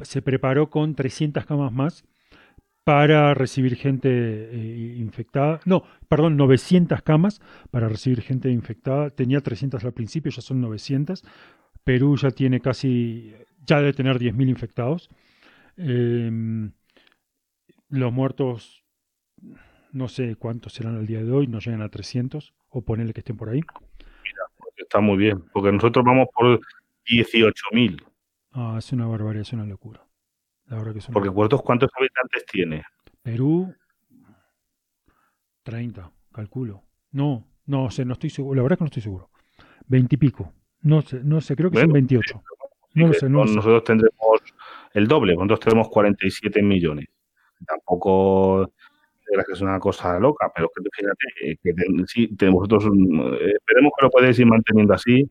se preparó con 300 camas más para recibir gente eh, infectada. No, perdón, 900 camas para recibir gente infectada. Tenía 300 al principio, ya son 900. Perú ya tiene casi, ya debe tener 10.000 infectados. Em, los muertos, no sé cuántos serán al día de hoy, no llegan a 300, o ponerle que estén por ahí. Mira, pues está muy bien, porque nosotros vamos por 18.000. Ah, es una barbaridad, es una locura. Porque ¿cuántos, ¿cuántos habitantes tiene? Perú, 30, calculo. No, no sé, no estoy seguro. La verdad es que no estoy seguro. 20 y pico. No sé, no sé, creo que son 28. no sé, no nosotros tendremos el doble, nosotros tenemos 47 millones. Tampoco es que es una cosa loca, pero que fíjate eh, que sí, nosotros eh, esperemos que lo podéis ir manteniendo así,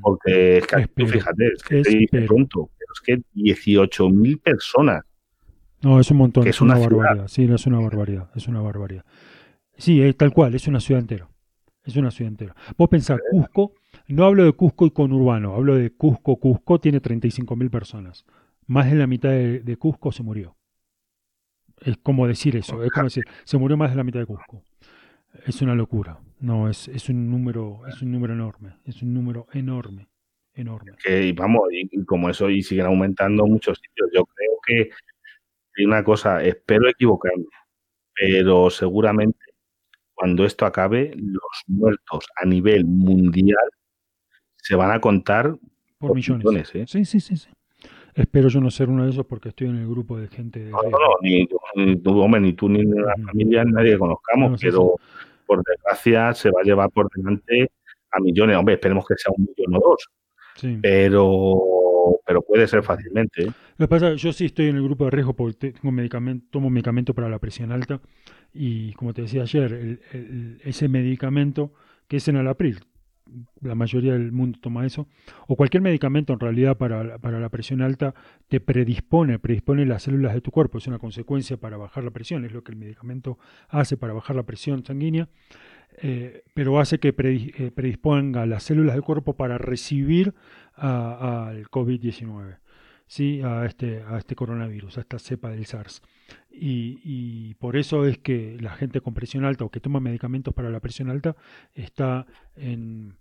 porque es que, fíjate, es que pronto es que 18.000 personas. No, es un montón, es, una, barbaridad. Sí, es una barbaridad, es una barbaridad. Sí, es tal cual, es una ciudad entera. Es una ciudad entera. Vos pensás, Cusco, No hablo de Cusco y conurbano, hablo de Cusco. Cusco tiene 35.000 personas. Más de la mitad de, de Cusco se murió. Es como decir eso, es como decir, se murió más de la mitad de Cusco. Es una locura. No, es, es un número, es un número enorme. Es un número enorme. Enorme. Que y vamos, y, y como eso, y siguen aumentando en muchos sitios. Yo creo que hay una cosa, espero equivocarme, pero seguramente cuando esto acabe, los muertos a nivel mundial se van a contar Por por millones. millones, ¿eh? Sí, sí, sí, sí. Espero yo no ser uno de esos porque estoy en el grupo de gente de No, no, ni, tú- ni tú, hombre, ni tú ni la familia, nadie que conozcamos, No, sí, pero por desgracia se va a llevar por delante a millones. Hombre, esperemos que sea un millón o dos, Sí. pero, pero puede ser fácilmente. ¿eh? Lo que pasa yo sí estoy en el grupo de riesgo porque tengo medicamento, tomo medicamento para la presión alta y como te decía ayer, el- el- ese medicamento que es en Alapril, la mayoría del mundo toma eso, o cualquier medicamento en realidad para, para la presión alta te predispone, predispone las células de tu cuerpo, es una consecuencia para bajar la presión, es lo que el medicamento hace para bajar la presión sanguínea, eh, pero hace que eh, predisponga las células del cuerpo para recibir al COVID-19 sí, a este, a este coronavirus, a esta cepa del SARS. Y, y por eso es que la gente con presión alta o que toma medicamentos para la presión alta está en...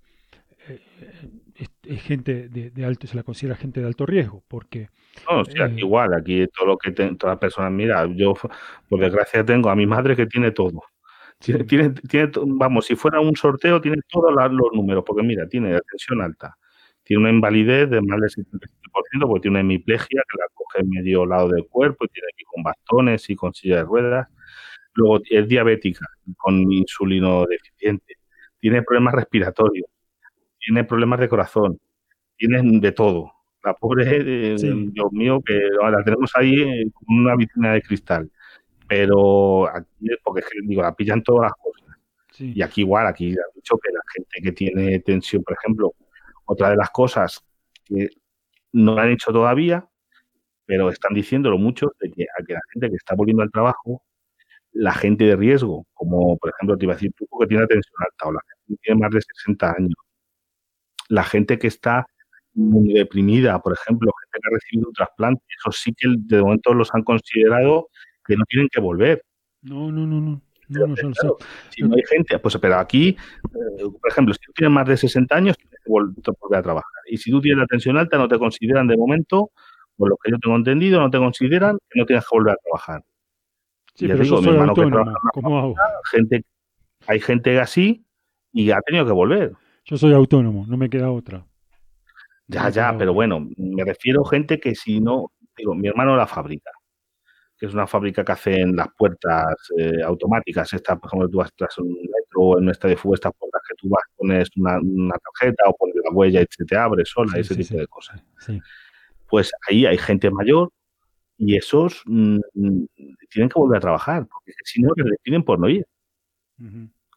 eh, es, es gente de, de alto, se la considera gente de alto riesgo, porque No, aquí Eh. igual, aquí todo lo que te- todas las personas, mira, yo por desgracia tengo a mi madre que tiene todo. Tiene, tiene, tiene vamos, si fuera un sorteo, tiene todos los números, porque mira, tiene tensión alta, tiene una invalidez de más del 77%, porque tiene una hemiplegia que la coge en medio lado del cuerpo y tiene que ir con bastones y con silla de ruedas. Luego es diabética, con insulino deficiente, tiene problemas respiratorios, tiene problemas de corazón, tiene de todo. La pobre, eh, Sí. Dios mío, que la tenemos ahí eh, con una vitrina de cristal. Pero aquí, porque es que digo, la pillan todas las cosas. sí, Y aquí igual, aquí han dicho que la gente que tiene tensión, por ejemplo, otra de las cosas que no han hecho todavía, pero están diciéndolo muchos, de que a que la gente que está volviendo al trabajo, la gente de riesgo, como por ejemplo te iba a decir tú que tiene tensión alta o la gente que tiene más de 60 años, la gente que está muy deprimida, por ejemplo, gente que ha recibido un trasplante, eso sí que de momento los han considerado que no tienen que volver. no, no, no, no, no, no. Claro, si no hay gente, pues pero aquí, eh, por ejemplo, si tú tienes más de 60 años, tienes que vol- volver a trabajar. Y si tú tienes la tensión alta, no te consideran de momento, por lo que yo tengo entendido, no te consideran que no tienes que volver a trabajar. Sí, ya pero digo, soy hermano que autónomo, ¿cómo hago? Gente, hay gente así y ha tenido que volver. Yo soy autónomo, no me queda otra. Ya, ya, pero- bueno, me refiero a gente que si no, digo, mi hermano la fábrica, que es una fábrica que hacen las puertas eh, automáticas, esta, por ejemplo, tú vas tras un metro o en un estadio de fútbol, estas puertas que tú vas, pones una, una tarjeta o pones la huella y se te abre sola, Sí, ese sí, tipo sí. de cosas. Pues ahí hay gente mayor y esos mm, mm, tienen que volver a trabajar, porque si no, les despiden por no ir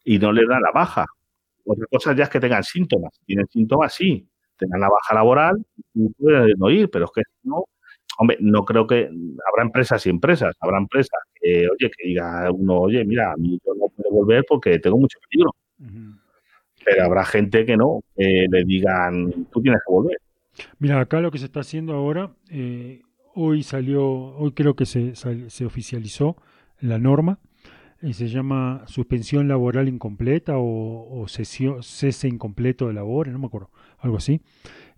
y no les dan la baja. Otra cosa ya es que tengan síntomas. Si tienen síntomas, sí. Tengan la baja laboral, y pueden no ir, pero es que si no, hombre, no creo que habrá empresas y empresas. Habrá empresas que, oye, que diga uno, oye, mira, a mí yo no puedo volver porque tengo mucho peligro. Pero habrá gente que no, que le digan, tú tienes que volver. Mira, acá lo que se está haciendo ahora, eh, hoy salió, hoy creo que se, se oficializó la norma, y se llama suspensión laboral incompleta o, o cesio- cese incompleto de labores, no me acuerdo, algo así,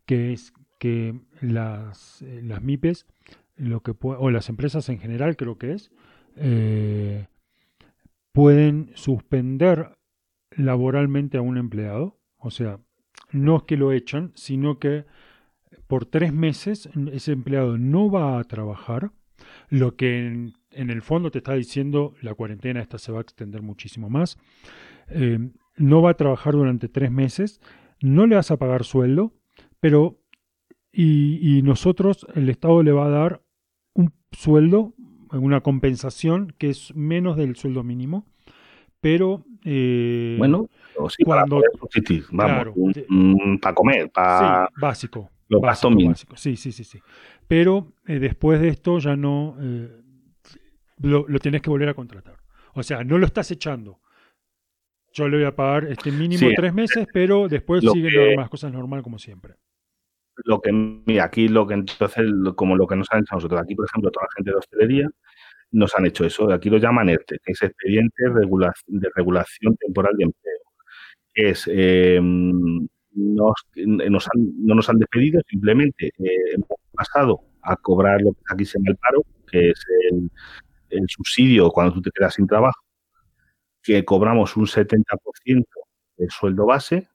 que es que las, eh, las MIPES, lo que o las empresas en general creo que es, eh, pueden suspender laboralmente a un empleado, o sea, no es que lo echan, sino que por tres meses ese empleado no va a trabajar, lo que en, en el fondo te está diciendo la cuarentena esta se va a extender muchísimo más, eh, no va a trabajar durante tres meses, no le vas a pagar sueldo, pero y, y nosotros, el Estado le va a dar un sueldo, una compensación que es menos del sueldo mínimo, pero eh, Bueno, o sí, cuando- para poder vamos, Claro, para comer, para sí, básico. los básico, básico. Sí, sí, sí, sí. Pero eh, después de esto ya no eh, lo, lo tenés que volver a contratar. O sea, no lo estás echando. yo le voy a pagar este mínimo Sí. tres meses, pero después siguen las cosas normal como siempre. Lo que, mira, aquí lo que entonces, como lo que nos han hecho nosotros, aquí por ejemplo, toda la gente de hostelería nos han hecho eso, aquí lo llaman ERTE, que es expediente de regulación temporal de empleo, que es, eh, nos, han- no nos han despedido, simplemente eh, hemos pasado a cobrar lo que aquí se llama el paro, que es el, subsidio cuando tú te quedas sin trabajo, que cobramos un 70% del sueldo base.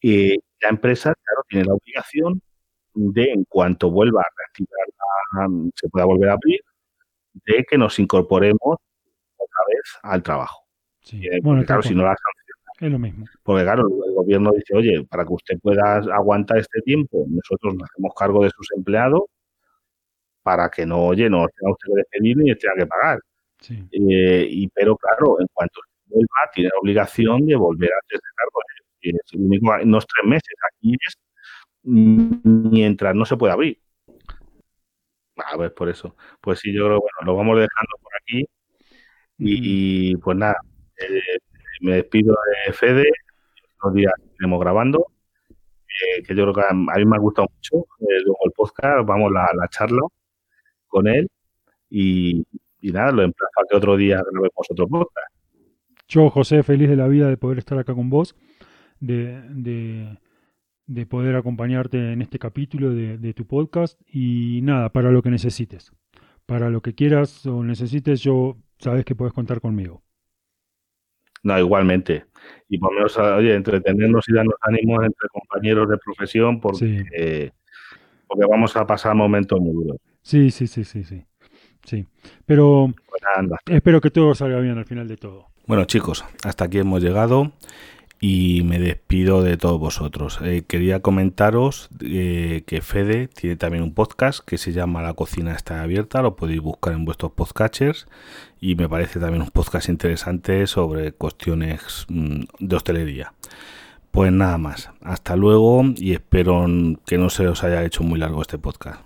Y la empresa, claro, tiene la obligación de, en cuanto vuelva a reactivar, la- se pueda volver a abrir, de que nos incorporemos otra vez al trabajo. Sí. Eh, Bueno, claro, si no la es lo mismo. Porque, claro, el gobierno dice, oye, para que usted pueda aguantar este tiempo, nosotros nos hacemos cargo de sus empleados para que no, oye, no tenga usted que despedir ni tenga que pagar. Sí. Eh, y, pero, claro, en cuanto vuelva, tiene la obligación de volver a hacerse cargo de ellos. Y es único, no es tres meses, aquí es mm, mientras no se puede abrir. A ver, por eso. Pues sí, yo creo, bueno, lo vamos dejando por aquí. Y, y, pues nada, eh, me despido de Fede. Los días que iremos grabando. eh, que yo creo que a, a mí me ha gustado mucho. eh, luego el podcast, vamos la, la charla con él. Y, y nada, lo emplazo a que otro día grabemos otro podcast. Yo, José, feliz de la vida de poder estar acá con vos, de, de, de poder acompañarte en este capítulo de, de tu podcast y nada, para lo que necesites. Para lo que quieras o necesites, yo sabes que puedes contar conmigo. No, igualmente. Y por menos, oye, entretenernos y darnos ánimos entre compañeros de profesión porque, Sí. eh, porque vamos a pasar momentos muy duros. Sí, sí, sí, sí, sí. Sí. Pero Pues espero que todo salga bien al final de todo. Bueno chicos, hasta aquí hemos llegado y me despido de todos vosotros. Eh, quería comentaros eh, que Fede tiene también un podcast que se llama La cocina está abierta, lo podéis buscar en vuestros podcatchers y me parece también un podcast interesante sobre cuestiones mm, de hostelería. Pues nada más, hasta luego y espero que no se os haya hecho muy largo este podcast.